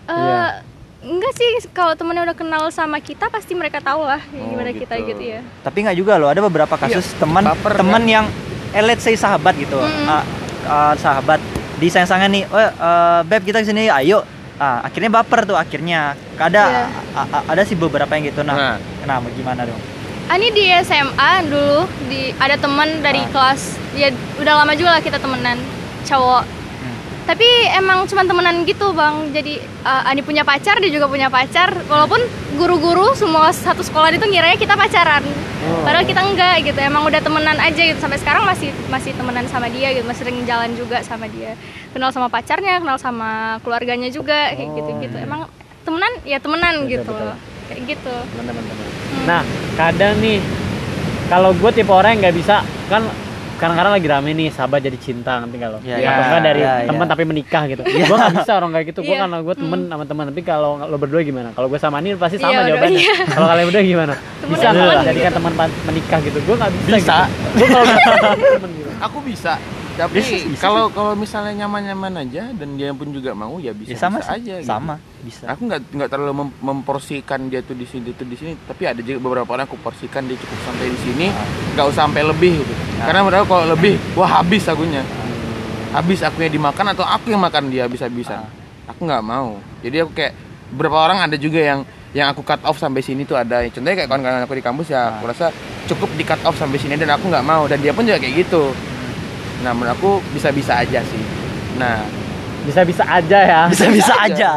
Speaker 3: Eh,
Speaker 2: Iya.
Speaker 3: enggak sih kalau temennya udah kenal sama kita pasti mereka tahu lah
Speaker 1: Oh,
Speaker 3: gimana kita
Speaker 1: gitu.
Speaker 3: gitu ya
Speaker 4: tapi nggak juga loh ada beberapa kasus teman
Speaker 1: baper,
Speaker 4: teman
Speaker 1: kan?
Speaker 4: yang eh, let's say sahabat gitu
Speaker 3: Mm-mm.
Speaker 4: Ah, ah, sahabat. Disayang-sayangin nih oh eh, beb kita ke sini ayo. Ah, akhirnya baper tuh akhirnya. Ada a- a- ada sih beberapa yang gitu. Nah,
Speaker 1: Nah.
Speaker 4: kenapa gimana dong?
Speaker 3: Ani di SMA dulu di ada teman dari
Speaker 4: Ah.
Speaker 3: kelas. Ya udah lama juga lah kita temenan cowok. Tapi emang cuma temenan gitu bang. Jadi uh, Ani punya pacar dia juga punya pacar. Walaupun guru-guru semua satu sekolah itu ngiranya kita pacaran.
Speaker 2: Oh.
Speaker 3: padahal kita enggak gitu. Emang udah temenan aja gitu. Sampai sekarang masih masih temenan sama dia gitu. Masih sering jalan juga sama dia. Kenal sama pacarnya kenal sama keluarganya juga kayak
Speaker 2: Oh.
Speaker 3: gitu gitu emang temenan? Ya temenan
Speaker 2: Betul,
Speaker 3: gitu.
Speaker 2: betul.
Speaker 3: kayak gitu.
Speaker 2: Teman-teman.
Speaker 3: Hmm.
Speaker 2: Nah, kadang nih kalau gue tipe orang yang nggak bisa kan kadang-kadang lagi rame nih sahabat jadi cinta nanti kalau
Speaker 4: Iya,
Speaker 2: atau
Speaker 1: iya.
Speaker 2: enggak dari
Speaker 4: Iya,
Speaker 2: teman
Speaker 4: iya.
Speaker 2: tapi menikah gitu gue nggak bisa orang kayak gitu gue
Speaker 3: Iya.
Speaker 2: karena gue temen sama teman tapi kalau lo berdua gimana kalau gue sama Anil pasti sama
Speaker 3: Iya,
Speaker 2: jawabannya
Speaker 3: iya.
Speaker 2: kalau kalian berdua gimana
Speaker 3: Temen
Speaker 2: bisa nggak
Speaker 3: temen
Speaker 2: jadikan
Speaker 3: gitu.
Speaker 2: teman menikah gitu gue nggak bisa,
Speaker 1: Bisa.
Speaker 2: gitu. gue kalau temen gitu
Speaker 1: Aku bisa, tapi
Speaker 4: Bisa, bisa
Speaker 1: kalau kalau misalnya nyaman-nyaman aja dan dia pun juga mau ya bisa,
Speaker 4: ya sama
Speaker 1: bisa aja. gitu.
Speaker 4: sama bisa
Speaker 1: Aku nggak nggak terlalu mem- memporsikan dia tuh di sini tuh di sini, tapi ada juga beberapa orang aku porsikan dia cukup sampai di sini, nggak usah sampai lebih gitu. Karena menurut aku kalau lebih, wah habis akunya. Habis akunya dimakan atau aku yang makan dia bisa-bisa. Aku nggak mau. Jadi aku kayak beberapa orang ada juga yang yang aku cut off sampai sini tuh ada. Contohnya kayak kawan-kawan aku di kampus ya, aku rasa cukup di cut off sampai sini dan aku nggak mau dan dia pun juga kayak gitu. Nah menurut aku bisa-bisa aja sih. Nah
Speaker 2: bisa-bisa aja ya
Speaker 4: bisa-bisa
Speaker 1: Bisa
Speaker 4: aja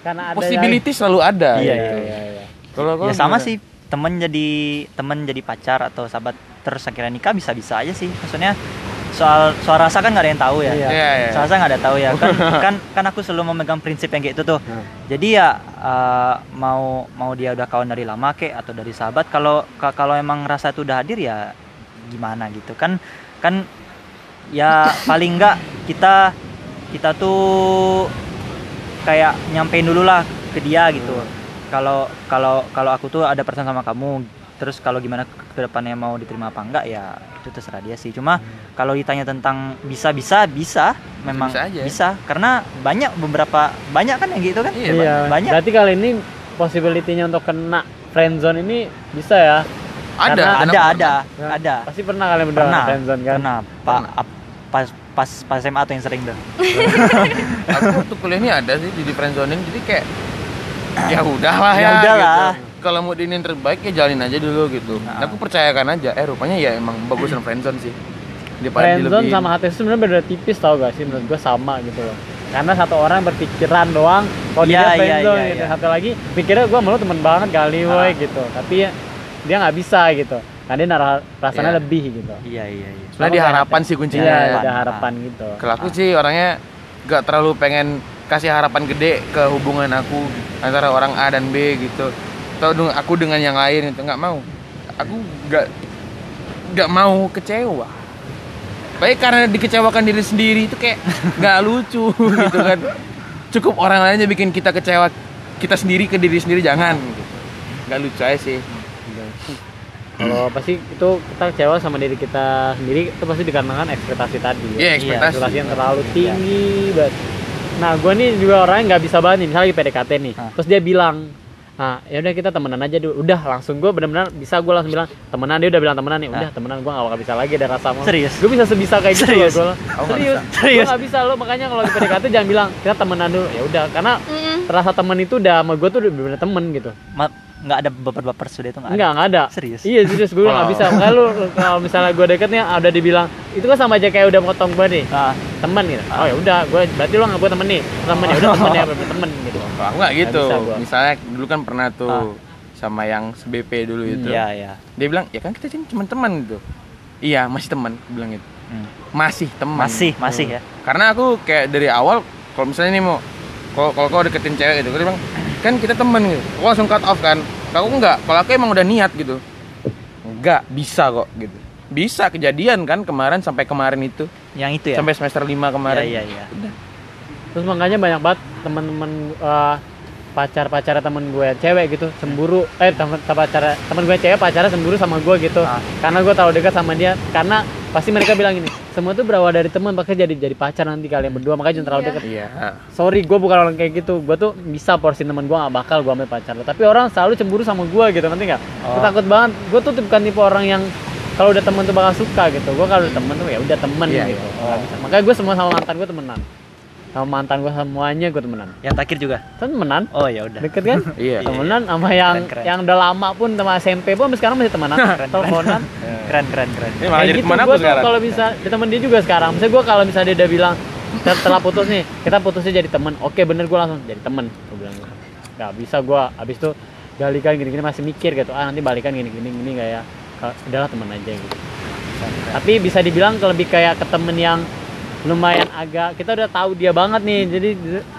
Speaker 2: karena ada
Speaker 1: possibility selalu ada.
Speaker 2: yang... iya
Speaker 1: gitu.
Speaker 2: iya iya, iya.
Speaker 1: Kalau
Speaker 4: ya sama
Speaker 1: gimana?
Speaker 4: sih temen jadi temen jadi pacar atau sahabat terus akhirnya nikah bisa-bisa aja sih maksudnya soal soal rasa kan nggak ada yang tahu ya
Speaker 2: Iya.
Speaker 1: Iya, iya.
Speaker 4: soal rasa nggak ada tahu ya kan kan kan aku selalu memegang prinsip yang kayak itu tuh
Speaker 2: Nah.
Speaker 4: jadi ya uh, mau mau dia udah kawan dari lama kek atau dari sahabat kalau ka- kalau emang rasa itu udah hadir ya gimana gitu kan kan ya paling enggak kita kita tuh kayak nyampein dulu lah ke dia gitu. Kalau kalau kalau aku tuh ada perasaan sama kamu terus kalau gimana ke depannya mau diterima apa enggak ya itu terserah dia sih. Cuma kalau ditanya tentang bisa bisa bisa memang
Speaker 1: Bisa aja.
Speaker 4: bisa. Karena banyak beberapa banyak kan yang gitu kan?
Speaker 1: Iya,
Speaker 2: Iya,
Speaker 4: banyak.
Speaker 2: berarti kali ini possibility-nya untuk kena friendzone ini bisa ya
Speaker 1: ada,
Speaker 2: Karena
Speaker 4: ada
Speaker 1: aku
Speaker 4: ada
Speaker 2: Ya,
Speaker 4: ada.
Speaker 2: pasti pernah kalian berdua
Speaker 4: pernah
Speaker 2: friendzone kan?
Speaker 4: pernah. Pak ap- pas pas pas SMA tuh yang sering tuh.
Speaker 1: Aku waktu kuliah ini ada sih di friendzonin jadi kayak ya udahlah
Speaker 4: Ya
Speaker 1: ya,
Speaker 4: udahlah.
Speaker 1: gitu. kalau mau diinin terbaik ya jalanin aja dulu gitu.
Speaker 4: Nah.
Speaker 1: aku percayakan aja. Eh rupanya ya emang bagusan friendzone sih. Daripada
Speaker 2: friendzone
Speaker 1: dilebihin.
Speaker 2: sama HTS itu sebenarnya beda tipis tau gak sih? Menurut gue sama gitu loh. Karena satu orang berpikiran doang kalau
Speaker 4: Iya,
Speaker 2: dia friendzone
Speaker 4: iya,
Speaker 2: gitu.
Speaker 4: iya.
Speaker 2: satu lagi pikirnya gue malu temen banget kali
Speaker 4: Ah.
Speaker 2: woi gitu. Tapi ya, dia nggak bisa gitu. Karena dia rasanya
Speaker 1: Iya.
Speaker 2: lebih gitu.
Speaker 4: Iya iya iya.
Speaker 1: Sebenarnya di harapan sih kuncinya.
Speaker 2: Iya ada harapan gitu.
Speaker 1: Kalau aku sih orangnya gak terlalu pengen kasih harapan gede ke hubungan aku antara orang A dan B gitu. Atau aku dengan yang lain itu nggak mau. Aku nggak nggak mau kecewa. Baik karena dikecewakan diri sendiri itu kayak nggak lucu gitu kan. Cukup orang lain aja bikin kita kecewa kita sendiri ke diri sendiri jangan gitu. nggak lucu aja sih
Speaker 2: kalau pasti itu kita kecewa sama diri kita sendiri itu pasti dikarenakan ekspektasi tadi
Speaker 1: Iya,
Speaker 2: ya.
Speaker 1: ekspektasi.
Speaker 2: ekspektasi yang terlalu tinggi banget nah gue nih juga orangnya nggak bisa banget nih misalnya lagi PDKT nih
Speaker 4: Ah.
Speaker 2: terus dia bilang ah ya udah kita temenan aja dulu udah langsung gue benar-benar bisa gue langsung bilang temenan dia udah bilang temenan nih udah temenan gue gak bakal bisa lagi ada rasa mau
Speaker 4: Serius?
Speaker 2: gue bisa sebisa kayak gitu
Speaker 4: Serius?
Speaker 2: loh gue serius
Speaker 1: bisa.
Speaker 2: serius gue gak bisa lo makanya kalau lagi PDKT jangan bilang kita temenan dulu ya udah karena
Speaker 3: Mm-mm.
Speaker 2: rasa temen itu udah sama gue tuh udah bener-bener temen gitu
Speaker 4: Ma- nggak ada baper-baper sudah itu nggak ada.
Speaker 2: Enggak, enggak ada.
Speaker 4: Serius?
Speaker 2: Iya, serius gue nggak
Speaker 1: Wow.
Speaker 2: bisa. Lu kalau misalnya gue deketnya ada dibilang itu kan sama aja kayak udah motong gue nih.
Speaker 4: Ah,
Speaker 2: Temen gitu. Oh ya udah, gue berarti lu nggak gue temen nih. Temen ya udah temen ya, temen gitu.
Speaker 1: Kalau aku nggak gitu.
Speaker 2: bisa gua.
Speaker 1: Misalnya dulu kan pernah tuh sama yang se-BP dulu itu.
Speaker 4: iya iya.
Speaker 1: Dia bilang, "Ya kan kita cuma teman gitu." Iya, masih teman, bilang gitu.
Speaker 4: Hmm.
Speaker 1: Masih teman.
Speaker 4: Masih masih ya.
Speaker 1: Karena aku kayak dari awal kalau misalnya nih mau kalau kalau kau deketin cewek gitu, dia bilang, "Kan kita teman gitu." Aku langsung cut off kan. Kalau aku enggak, kalau aku emang udah niat gitu. Enggak, bisa kok gitu. Bisa kejadian kan kemarin sampai kemarin itu.
Speaker 4: Yang itu ya.
Speaker 1: Sampai semester 5 kemarin.
Speaker 4: Iya iya iya.
Speaker 2: Terus makanya banyak banget temen-temen eh, pacar-pacar temen gue cewek gitu cemburu eh temen pacar temen gue cewek pacarnya cemburu sama gue gitu
Speaker 4: Ah.
Speaker 2: karena gue terlalu dekat sama dia karena pasti mereka bilang gini semua tuh berawal dari teman makanya jadi jadi pacar nanti kalian berdua makanya jangan terlalu
Speaker 3: Iya.
Speaker 2: dekat
Speaker 1: Iya.
Speaker 2: sorry gue bukan orang kayak gitu gue tuh bisa porsi teman gue gak bakal gue ambil pacar lo tapi orang selalu cemburu sama gue gitu nanti nggak gue
Speaker 4: Oh.
Speaker 2: takut banget gue tuh bukan tipe orang yang kalau udah temen tuh bakal suka gitu gue kalau udah temen tuh ya udah temen
Speaker 1: Iya,
Speaker 2: gitu. Nggak bisa. makanya gue semua sama mantan gue temenan sama mantan gue semuanya gue temenan.
Speaker 4: Yang terakhir juga.
Speaker 2: temenan.
Speaker 4: Oh ya udah.
Speaker 2: deket kan?
Speaker 1: Iya.
Speaker 2: temenan sama yang
Speaker 4: Keren, keren.
Speaker 2: yang udah lama pun sama SMP pun sampai sekarang masih temenan. Teleponan.
Speaker 4: Keren keren keren.
Speaker 1: Ini malah jadi
Speaker 2: gitu,
Speaker 1: teman
Speaker 2: gua
Speaker 1: aku sekarang.
Speaker 2: kalau bisa di temen dia juga sekarang. Misalnya gue kalau misalnya dia udah bilang setelah putus nih kita putusnya jadi temen. Oke bener gue langsung jadi temen. Gue bilang nggak bisa gue abis itu balikan gini-gini masih mikir gitu ah nanti balikan gini-gini gini kayak kalau udahlah temen aja gitu. Tapi bisa dibilang lebih kayak ke temen yang lumayan agak kita udah tahu dia banget nih jadi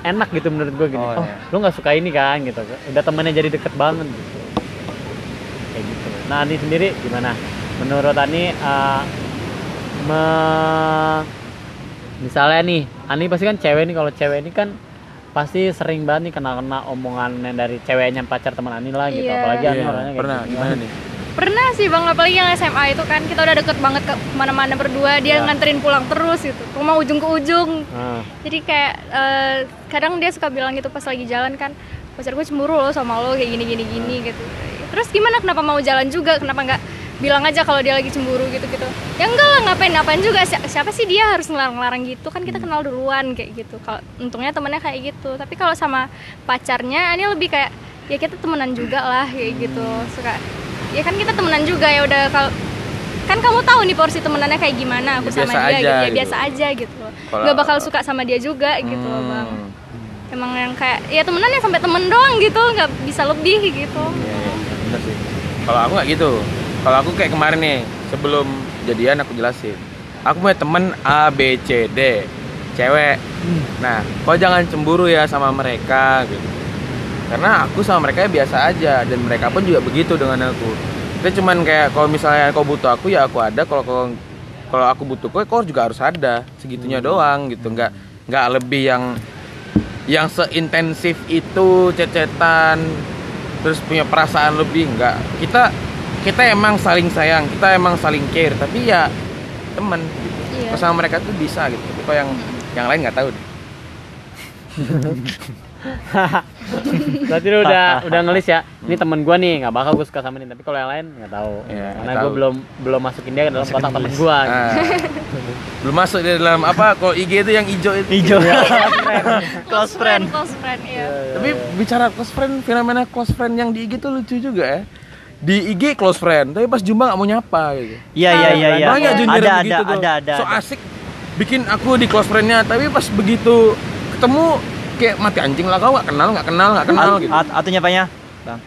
Speaker 2: enak gitu menurut gue gini
Speaker 4: Oh,
Speaker 2: oh,
Speaker 4: iya.
Speaker 2: lu nggak suka ini kan gitu udah temennya jadi deket banget gitu kayak gitu nah Ani sendiri gimana menurut Ani uh, me- misalnya nih Ani pasti kan cewek nih kalau cewek ini kan pasti sering banget nih kena-kena omongan yang dari ceweknya pacar teman Ani lah gitu
Speaker 3: Iya.
Speaker 2: apalagi Ani
Speaker 1: Iya,
Speaker 2: orangnya kayak
Speaker 1: pernah
Speaker 2: gitu.
Speaker 1: gimana nih?
Speaker 3: Pernah sih bang, apalagi yang SMA itu kan kita udah deket banget ke mana-mana berdua, dia
Speaker 2: Ya.
Speaker 3: nganterin pulang terus gitu, rumah ujung ke ujung.
Speaker 2: Nah,
Speaker 3: Jadi kayak eh, kadang dia suka bilang gitu pas lagi jalan kan, pacar gue cemburu loh sama lo kayak gini gini gini gitu. Terus gimana? Kenapa mau jalan juga? Kenapa nggak bilang aja kalau dia lagi cemburu gitu gitu? Ya enggak lah, ngapain ngapain juga. Si- Siapa sih dia harus ngelarang-larang gitu? Kan kita kenal duluan kayak gitu. Kalau untungnya temennya kayak gitu. Tapi kalau sama pacarnya, ini lebih kayak ya kita temenan juga lah kayak gitu. Suka ya kan kita temenan juga ya udah kalau kan kamu tahu nih porsi temenannya kayak gimana aku
Speaker 1: Ya,
Speaker 3: sama dia
Speaker 1: aja
Speaker 3: gitu ya
Speaker 1: gitu.
Speaker 3: biasa aja gitu
Speaker 1: Kalau-
Speaker 3: nggak bakal suka sama dia juga gitu loh bang
Speaker 1: Hmm.
Speaker 3: emang yang kayak ya temenan ya sampai temen doang gitu nggak bisa lebih gitu
Speaker 1: iya, bener sih. Kalau aku nggak gitu. Kalau aku kayak kemarin nih, sebelum jadian aku jelasin. Aku punya temen A, B, C, D, cewek. Nah, kau jangan cemburu ya sama mereka gitu. Karena aku sama mereka biasa aja dan mereka pun juga begitu dengan aku. Kita cuman kayak kalau misalnya kau butuh aku ya aku ada. Kalau kau kalau aku butuh kau, kau juga harus ada. Segitunya doang gitu. Nggak nggak lebih yang yang seintensif itu cecetan terus punya perasaan lebih enggak kita kita emang saling sayang kita emang saling care tapi ya temen gitu
Speaker 3: Iya.
Speaker 1: Kalau sama mereka tuh bisa gitu tapi kalau yang yang lain nggak tahu deh
Speaker 2: berarti lu udah udah ngelis ya? Ini temen gua nih nggak bakal gue suka sama ini. Tapi kalau yang lain nggak tahu.
Speaker 1: Iya,
Speaker 2: karena gue belum belum masukin dia ke dalam kotak temen gua.
Speaker 1: Nah, belum masuk di dalam apa kalau IG itu yang hijau itu.
Speaker 4: Hijau.
Speaker 3: close friend close friend iya.
Speaker 1: tapi bicara close friend fenomena close friend yang di IG tuh lucu juga ya. Di IG close friend tapi pas jumpa nggak mau nyapa gitu.
Speaker 4: Iya iya iya iya.
Speaker 1: Banyak junior
Speaker 4: Ada ada
Speaker 1: tuh.
Speaker 4: ada ada.
Speaker 1: So
Speaker 4: ada.
Speaker 1: asik bikin aku di close friendnya, tapi pas begitu ketemu kayak mati anjing lah kau nggak kenal nggak kenal nggak kenal
Speaker 4: At-
Speaker 1: gitu.
Speaker 4: at- Atau nyapanya, Bang.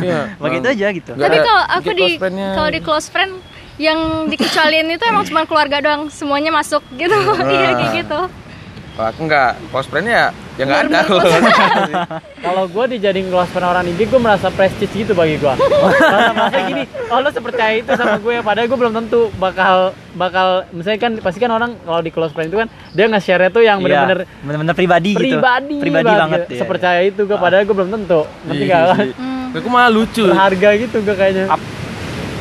Speaker 1: Iya,
Speaker 4: Begitu aja gitu.
Speaker 3: Tapi kalau aku di kalau di close friend yang dikecualiin itu emang cuma keluarga doang. Semuanya masuk gitu. Iya kayak gitu
Speaker 1: Kalau aku nggak close friend ya ya nggak ada kalau
Speaker 2: Kalau gue dijadiin close friend orang ini, gue merasa prestis gitu bagi gue. Masa, gini, oh lo sepercaya itu sama gue, padahal gue belum tentu bakal bakal, misalnya kan pasti kan orang kalau di close friend itu kan dia nge-share itu yang
Speaker 4: Iya,
Speaker 2: bener-bener
Speaker 4: bener-bener pribadi, gitu.
Speaker 2: pribadi,
Speaker 4: Pribadi banget.
Speaker 2: gitu.
Speaker 4: ya.
Speaker 2: Sepercaya itu gue, padahal gue belum tentu. Ngerti gak? kan?
Speaker 3: Hmm.
Speaker 1: aku malah lucu
Speaker 2: Berharga gitu gue kayaknya.
Speaker 1: Ap-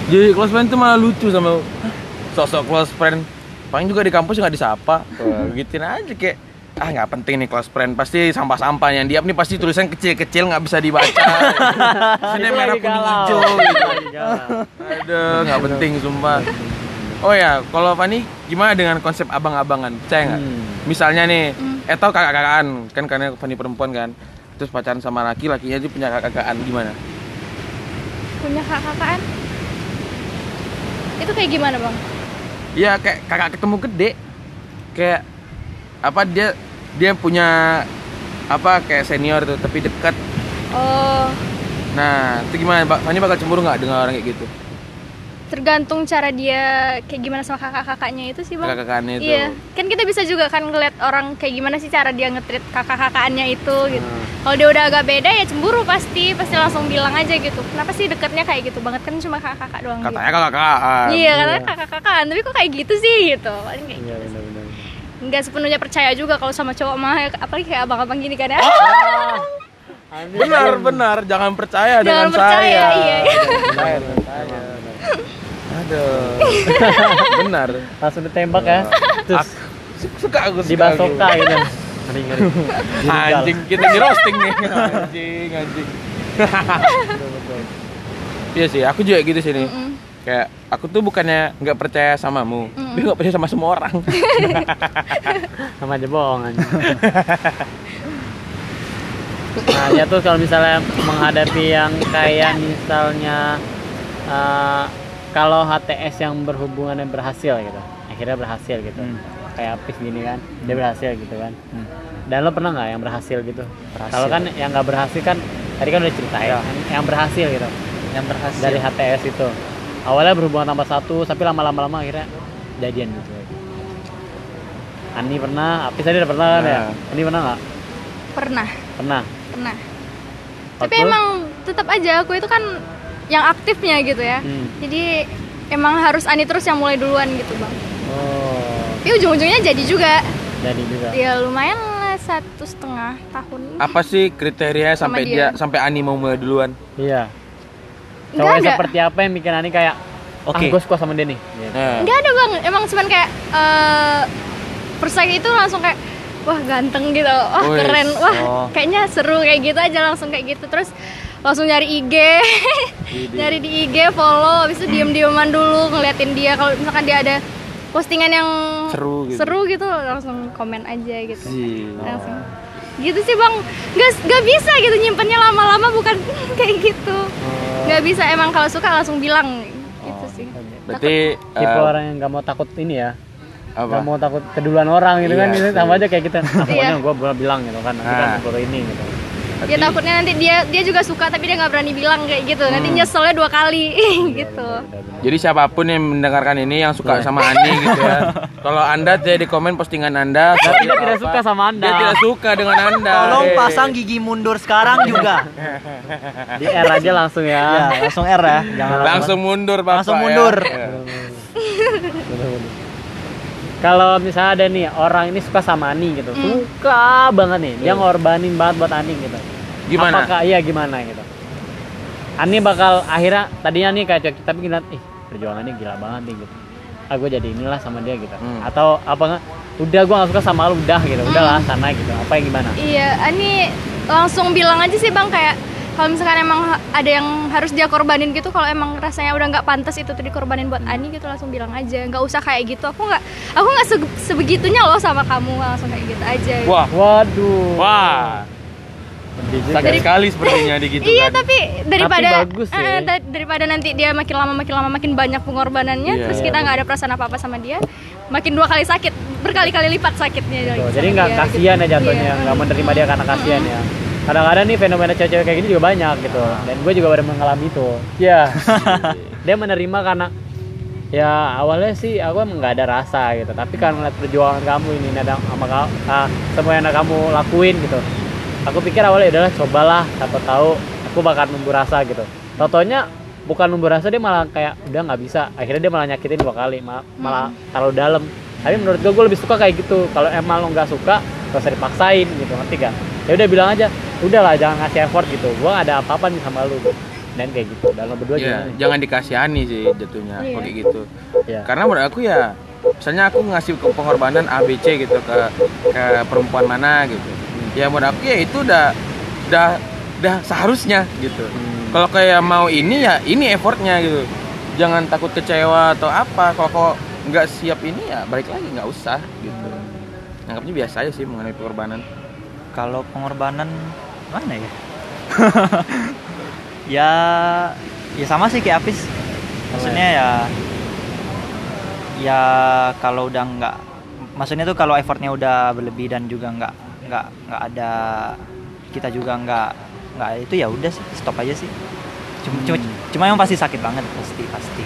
Speaker 1: jadi close friend tuh malah lucu sama "Hah, sosok close friend paling juga di kampus nggak disapa gituin aja kayak ah nggak penting nih close friend pasti sampah-sampah yang diap nih pasti tulisan kecil-kecil nggak bisa dibaca ini
Speaker 2: Itu
Speaker 1: merah kuning hijau gitu. Aduh, nggak penting sumpah. Oh ya, kalau Fani gimana dengan konsep abang-abangan? Percaya nggak?
Speaker 2: Hmm.
Speaker 1: Misalnya nih,
Speaker 3: Hmm.
Speaker 1: eh tau kakak-kakaan kan karena Fani perempuan kan, terus pacaran sama laki, lakinya dia punya kakak-kakaan gimana?
Speaker 3: punya kakak-kakaan itu kayak gimana bang
Speaker 1: Ya kayak kakak ketemu gede, kayak apa dia dia punya apa kayak senior tuh tapi dekat.
Speaker 3: oh
Speaker 1: Nah, itu gimana? Fani bakal cemburu nggak dengan orang kayak gitu?
Speaker 3: Tergantung cara dia kayak gimana sama kakak-kakaknya itu sih bang
Speaker 1: Kakak-kakaknya itu.
Speaker 3: Iya, kan kita bisa juga kan ngeliat orang kayak gimana sih cara dia ngetrit kakak-kakaknya itu gitu.
Speaker 1: Hmm.
Speaker 3: Kalau dia udah agak beda ya cemburu pasti, pasti langsung bilang aja gitu. Kenapa sih deketnya kayak gitu banget kan cuma kakak-kakak doang
Speaker 1: Katanya kakak-kakaan.
Speaker 3: gitu. Iya, katanya kakak-kakaan, tapi kok kayak gitu sih gitu. Paling kayak
Speaker 2: Iya
Speaker 3: gitu.
Speaker 2: benar-benar.
Speaker 3: Nggak sepenuhnya percaya juga kalau sama cowok mah, ya, apalagi kayak abang-abang gini kan ya.
Speaker 1: Benar, benar. Jangan percaya
Speaker 3: Jangan
Speaker 1: dengan
Speaker 3: percaya,
Speaker 1: saya.
Speaker 3: iya.
Speaker 1: Jangan percaya dengan saya. Aduh. benar.
Speaker 2: Langsung ditembak ya. Terus
Speaker 1: suka aku suka
Speaker 2: di basoka gitu. Ngeri ngeri.
Speaker 1: Anjing, kita di roasting nih. Anjing, anjing. Iya sih, aku juga gitu sih nih.
Speaker 3: Mm-mm.
Speaker 1: Kayak aku tuh bukannya nggak percaya samamu, tapi nggak percaya sama semua orang.
Speaker 2: sama aja bohong anjing. Nah, ya tuh kalau misalnya menghadapi yang kayak misalnya eh, kalau HTS yang berhubungannya berhasil gitu, akhirnya berhasil gitu,
Speaker 4: Hmm.
Speaker 2: kayak Apis gini kan, dia berhasil gitu kan.
Speaker 4: Hmm.
Speaker 2: Dan lo pernah nggak yang berhasil gitu? Kalau kan yang nggak berhasil kan, tadi kan udah ceritain,
Speaker 4: Ya.
Speaker 2: yang, yang berhasil gitu
Speaker 4: Yang berhasil.
Speaker 2: dari HTS itu. Awalnya berhubungan tambah satu, tapi lama-lama lama akhirnya jadian gitu. Ani pernah, Apis tadi udah pernah kan ya?
Speaker 1: Nah.
Speaker 2: Ani pernah nggak?
Speaker 3: Pernah,
Speaker 2: Pernah.
Speaker 3: pernah. Tapi
Speaker 2: Waktu-
Speaker 3: emang tetap aja aku itu kan yang aktifnya gitu ya.
Speaker 2: Hmm.
Speaker 3: Jadi emang harus Ani terus yang mulai duluan gitu bang.
Speaker 2: Oh,
Speaker 3: Tapi ujung-ujungnya jadi juga.
Speaker 2: jadi juga.
Speaker 3: Ya lumayan lah satu setengah tahun.
Speaker 1: Apa sih kriteria sampai
Speaker 3: dia.
Speaker 1: dia sampai Ani mau mulai duluan?
Speaker 2: Iya.
Speaker 3: Nggak
Speaker 2: Cowoknya
Speaker 3: ada.
Speaker 2: seperti apa yang bikin Ani kayak
Speaker 4: Oke.
Speaker 2: ah gue suka sama dia nih. Gitu.
Speaker 1: Nah,
Speaker 3: Nggak ada bang. Emang cuman kayak eh first sight itu langsung kayak wah ganteng gitu, wah keren, wah
Speaker 4: oh.
Speaker 3: kayaknya seru kayak gitu aja langsung kayak gitu. Terus langsung nyari IG, nyari di IG, follow, habis itu diem-dieman dulu ngeliatin dia. Kalau misalkan dia ada postingan yang
Speaker 1: Seru gitu.
Speaker 3: seru gitu langsung komen aja gitu.
Speaker 1: Sih.
Speaker 3: langsung gitu sih bang nggak nggak bisa gitu nyimpennya lama-lama bukan kayak gitu nggak bisa emang kalau suka langsung bilang gitu sih
Speaker 1: Berarti
Speaker 2: Tipe
Speaker 1: eh,
Speaker 2: orang yang nggak mau takut ini ya.
Speaker 1: apa?
Speaker 2: Nggak mau takut keduluan orang gitu kan,
Speaker 1: Iya
Speaker 2: gitu.
Speaker 1: sih.
Speaker 2: sama aja kayak kita. Nah, pokoknya
Speaker 3: Iya.
Speaker 2: gue boleh bilang gitu kan, nanti kan
Speaker 1: Ah.
Speaker 2: baru ini gitu.
Speaker 3: Dia takutnya nanti dia dia juga suka tapi dia nggak berani bilang kayak gitu nanti
Speaker 1: Hmm.
Speaker 3: nyeselnya dua kali gitu
Speaker 1: Jadi siapa pun yang mendengarkan ini yang suka sama Ani gitu ya. Kalau Anda tidak di komen postingan Anda,
Speaker 2: dia
Speaker 1: apa-
Speaker 2: tidak suka sama Anda.
Speaker 1: Dia tidak suka dengan Anda.
Speaker 4: Tolong
Speaker 1: Eh.
Speaker 4: pasang gigi mundur sekarang juga.
Speaker 2: Di R aja langsung ya.
Speaker 4: ya, langsung R ya. Jangan
Speaker 1: langsung mundur Bapak
Speaker 4: Langsung
Speaker 1: ya.
Speaker 4: mundur.
Speaker 1: Ya.
Speaker 2: Kalau misalnya ada nih orang ini suka sama Ani gitu,
Speaker 3: Hmm.
Speaker 2: suka banget nih, dia ngorbanin banget buat Ani gitu.
Speaker 1: Gimana?
Speaker 2: Apakah iya gimana gitu? Ani bakal akhirnya tadinya nih kayak cuek, tapi ngeliat, ih perjuangannya gila banget nih gitu. Ah gue jadi inilah sama dia gitu.
Speaker 1: Hmm.
Speaker 2: Atau apa nggak? Udah gue gak suka sama lu udah gitu, udahlah sana gitu. Apa yang gimana?
Speaker 3: iya Ani langsung bilang aja sih bang kayak kalau misalkan emang ada yang harus dia korbanin gitu kalau emang rasanya udah nggak pantas itu tuh dikorbanin buat Ani gitu langsung bilang aja nggak usah kayak gitu aku nggak aku nggak se- sebegitunya loh sama kamu langsung kayak gitu aja
Speaker 1: Wah,
Speaker 2: Waduh.
Speaker 1: wah. Sakit sekali sepertinya di gitu
Speaker 3: iya
Speaker 1: kan.
Speaker 3: tapi daripada
Speaker 2: bagus
Speaker 3: eh,
Speaker 2: ya.
Speaker 3: da- daripada nanti dia makin lama makin lama makin banyak pengorbanannya
Speaker 1: Iya,
Speaker 3: terus
Speaker 1: iya,
Speaker 3: kita nggak ada perasaan apa apa sama dia makin dua kali sakit berkali-kali lipat sakitnya sama
Speaker 2: jadi nggak kasihan
Speaker 3: gitu.
Speaker 2: ya jatuhnya,
Speaker 3: Iya.
Speaker 2: nggak menerima dia karena kasihan ya. Kadang-kadang nih fenomena cewek-cewek kayak gini juga banyak gitu. Dan gue juga baru mengalami itu. Iya. dia menerima karena ya awalnya sih aku emang nggak ada rasa gitu. Tapi karena ngeliat perjuangan kamu ini ada sama kau ah, semua yang kamu lakuin gitu. Aku pikir awalnya adalah cobalah siapa tahu aku bakal numbuh rasa gitu. Totonya bukan numbuh rasa dia malah kayak udah nggak bisa. Akhirnya dia malah nyakitin dua kali malah, malah terlalu dalam. Tapi menurut gue gue lebih suka kayak gitu. Kalau emang lo nggak suka gak usah dipaksain gitu ngerti gak ya udah bilang aja udahlah jangan ngasih effort gitu gue gak ada apa-apa nih sama lu gitu. dan kayak gitu dan lo berdua gimana nih?
Speaker 1: jangan dikasihani sih jatuhnya kalau kayak gitu.
Speaker 2: Iya.
Speaker 1: Karena menurut aku ya, misalnya aku ngasih ke pengorbanan ABC gitu ke ke perempuan mana gitu. Ya menurut aku ya itu udah udah udah seharusnya gitu.
Speaker 2: Hmm.
Speaker 1: Kalau kayak mau ini ya ini effortnya gitu. Jangan takut kecewa atau apa. Kalau kau nggak siap ini ya balik lagi nggak usah gitu. Anggapnya biasa aja sih mengenai pengorbanan.
Speaker 4: Kalau pengorbanan mana ya? ya ya sama sih kayak Apis. Maksudnya ya ya kalau udah nggak maksudnya tuh kalau effortnya udah berlebih dan juga nggak nggak nggak ada kita juga nggak nggak itu ya udah sih stop aja sih cuma cuma cuma yang pasti sakit banget pasti pasti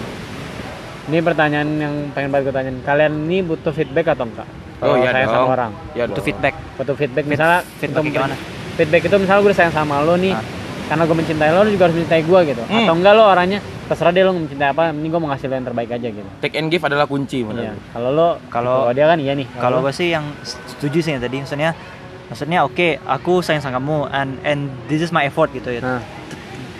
Speaker 2: Ini pertanyaan yang pengen banget gue tanyain. Kalian ini butuh feedback atau enggak? Kalau
Speaker 1: iya
Speaker 2: sayang
Speaker 1: dong.
Speaker 2: sama orang.
Speaker 1: Ya
Speaker 4: itu feedback
Speaker 2: Butuh feedback misalnya
Speaker 4: feedback
Speaker 2: untuk-
Speaker 4: gimana?
Speaker 2: Feedback itu misalnya gue sayang sama lo nih.
Speaker 4: Ah.
Speaker 2: Karena gue mencintai lo, lo juga harus mencintai gue gitu.
Speaker 1: Hmm.
Speaker 2: Atau enggak lo orangnya terserah deh lo mencintai apa, ini gue mau ngasih lo yang terbaik aja gitu.
Speaker 1: Take and give adalah kunci menurut
Speaker 2: Iya. Kalau lo,
Speaker 4: Kalau-
Speaker 2: dia kan iya nih.
Speaker 4: kalau gue sih yang setuju sih yang tadi maksudnya maksudnya oke aku sayang sama kamu and and this is my effort gitu ya
Speaker 2: Nah,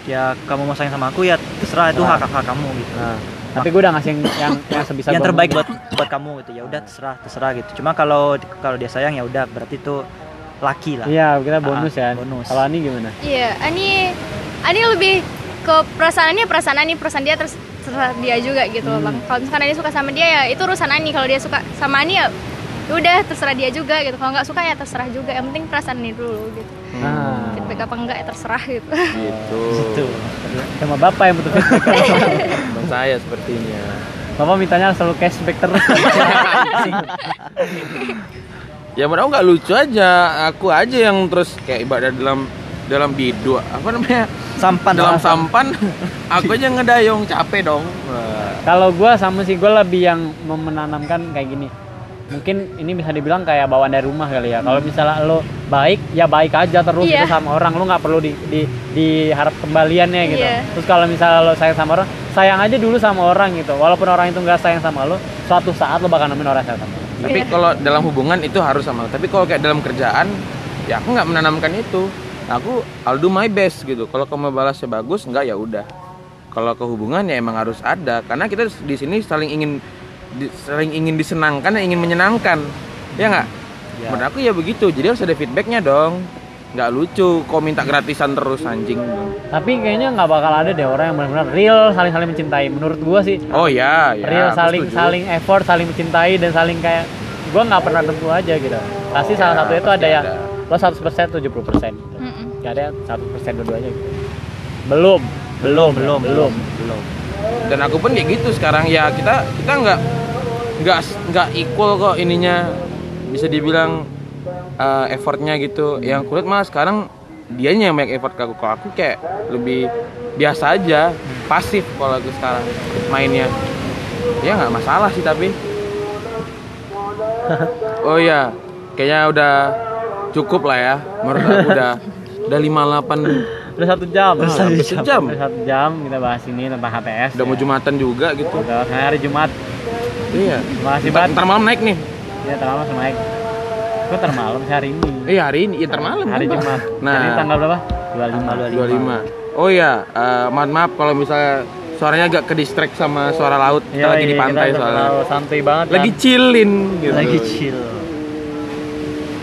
Speaker 4: ya kamu mau sayang sama aku ya terserah itu
Speaker 2: Nah.
Speaker 4: hak hak kamu gitu
Speaker 2: nah. Tapi gue udah ngasih yang yang, yang sebisa
Speaker 4: yang terbaik buat buat kamu gitu ya udah terserah terserah gitu cuma kalau kalau dia sayang ya udah berarti itu laki lah
Speaker 2: Iya, kita bonus
Speaker 4: Ah,
Speaker 2: ya.
Speaker 4: bonus.
Speaker 2: Kalau Ani gimana?
Speaker 3: Iya, Ani Ani lebih ke perasaannya perasaan Ani, perasaan dia terus terserah dia juga gitu loh bang. Kalau misalkan Ani suka sama dia ya itu urusan Ani. Kalau dia suka sama Ani ya udah terserah dia juga gitu. Kalau nggak suka ya terserah juga. Yang penting perasaan Ani dulu gitu.
Speaker 2: Nah,
Speaker 3: Feedback apa enggak ya terserah gitu.
Speaker 1: Gitu.
Speaker 4: gitu
Speaker 2: sama bapak yang butuh feedback.
Speaker 1: Bang saya sepertinya.
Speaker 2: bapak mintanya selalu cashback terus.
Speaker 1: ya menurut aku nggak lucu aja aku aja yang terus kayak ibadah dalam dalam bidu apa namanya
Speaker 4: sampan
Speaker 1: dalam
Speaker 4: lah.
Speaker 1: sampan aku aja ngedayung capek dong.
Speaker 2: Kalau gue sama sih gue lebih yang menanamkan kayak gini. Mungkin ini bisa dibilang kayak bawaan dari rumah kali ya. Kalau misalnya lo baik, ya baik aja terus
Speaker 3: Iya.
Speaker 2: gitu sama orang. Lo nggak perlu di, di diharap kembaliannya gitu.
Speaker 3: Iya.
Speaker 2: Terus kalau misalnya lo sayang sama orang, sayang aja dulu sama orang gitu. Walaupun orang itu nggak sayang sama lo, suatu saat lo bakal nemuin orang yang sayang sama lo.
Speaker 1: tapi kalau dalam hubungan itu harus sama tapi kalau kayak dalam kerjaan ya aku nggak menanamkan itu aku I'll do my best gitu kalau kamu balasnya bagus nggak ya udah kalau ke hubungan ya emang harus ada karena kita di sini saling ingin di- saling ingin disenangkan dan ingin menyenangkan ya nggak
Speaker 4: Ya.
Speaker 1: menurut aku ya begitu jadi harus ada feedbacknya dong nggak lucu kok minta gratisan terus anjing
Speaker 2: Tapi kayaknya nggak bakal ada deh orang yang benar-benar real saling-saling mencintai. Menurut gua sih,
Speaker 1: oh ya ya
Speaker 2: real saling
Speaker 1: setuju.
Speaker 2: saling effort, saling mencintai dan saling kayak gua nggak pernah tentu aja gitu. Pasti
Speaker 1: Ya,
Speaker 2: salah satu itu ada yang lo 100% 70% gitu.
Speaker 3: Mm-mm.
Speaker 2: Gak ada satu persen dua-duanya gitu. Belum, belum,
Speaker 4: belum
Speaker 2: belum.
Speaker 4: belum
Speaker 1: dan aku pun kayak gitu sekarang. Ya kita kita nggak nggak nggak equal kok ininya. Bisa dibilang uh, effortnya gitu. Yang kulit mah sekarang dianya yang banyak effort ke aku. Kalau aku kayak lebih biasa aja pasif kalau aku sekarang mainnya. Ya nggak masalah sih tapi. Oh ya kayaknya udah cukup lah ya. Menurut aku udah udah 58
Speaker 2: Udah satu jam.
Speaker 1: Udah satu jam.
Speaker 2: Udah satu jam kita bahas ini tentang HTS.
Speaker 1: udah mau
Speaker 2: ya.
Speaker 1: jumatan juga gitu
Speaker 2: Udah hari Jumat.
Speaker 1: iya ntar,
Speaker 2: banget.
Speaker 1: ntar malam naik nih
Speaker 2: Ya termalam sama Mike. Gue termalam sih hari ini.
Speaker 1: Iya hari ini, iya ntar malam.
Speaker 2: Hari
Speaker 1: Bang.
Speaker 2: Jumat.
Speaker 1: Nah,
Speaker 2: Jadi tanggal berapa? 25.
Speaker 1: 25. Oh iya, eh, mohon maaf kalau misalnya suaranya agak ke distract sama suara laut. Kita lagi di
Speaker 2: iya,
Speaker 1: pantai
Speaker 2: kita
Speaker 1: soalnya.
Speaker 2: santai banget.
Speaker 1: Lagi
Speaker 2: kan.
Speaker 1: chillin gitu.
Speaker 4: lagi chill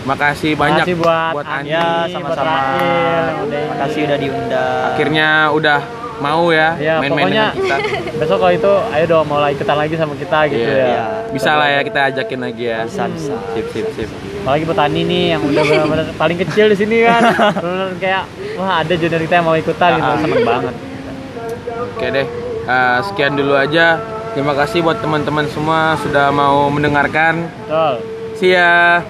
Speaker 1: Makasih banyak
Speaker 2: Makasih buat,
Speaker 1: buat
Speaker 2: Ani,
Speaker 4: ya sama-sama
Speaker 2: udah ini.
Speaker 4: makasih udah diundang
Speaker 1: Akhirnya udah mau ya
Speaker 2: Ya,
Speaker 1: main-main dengan kita.
Speaker 2: besok kalau itu ayo dong mau ikutan lagi sama kita gitu
Speaker 1: Iya,
Speaker 2: ya.
Speaker 1: iya. Bisa lah ya kita ajakin lagi ya.
Speaker 4: bisa bisa
Speaker 1: Sip sip sip.
Speaker 2: Apalagi buat Tani nih yang udah benar-benar paling kecil di sini kan. Benar kayak wah ada junior kita yang mau ikutan gitu,
Speaker 1: Ah.
Speaker 2: seneng banget.
Speaker 1: Oke deh. Eh, sekian dulu aja. Terima kasih buat teman-teman semua sudah mau mendengarkan.
Speaker 2: Betul.
Speaker 1: See ya.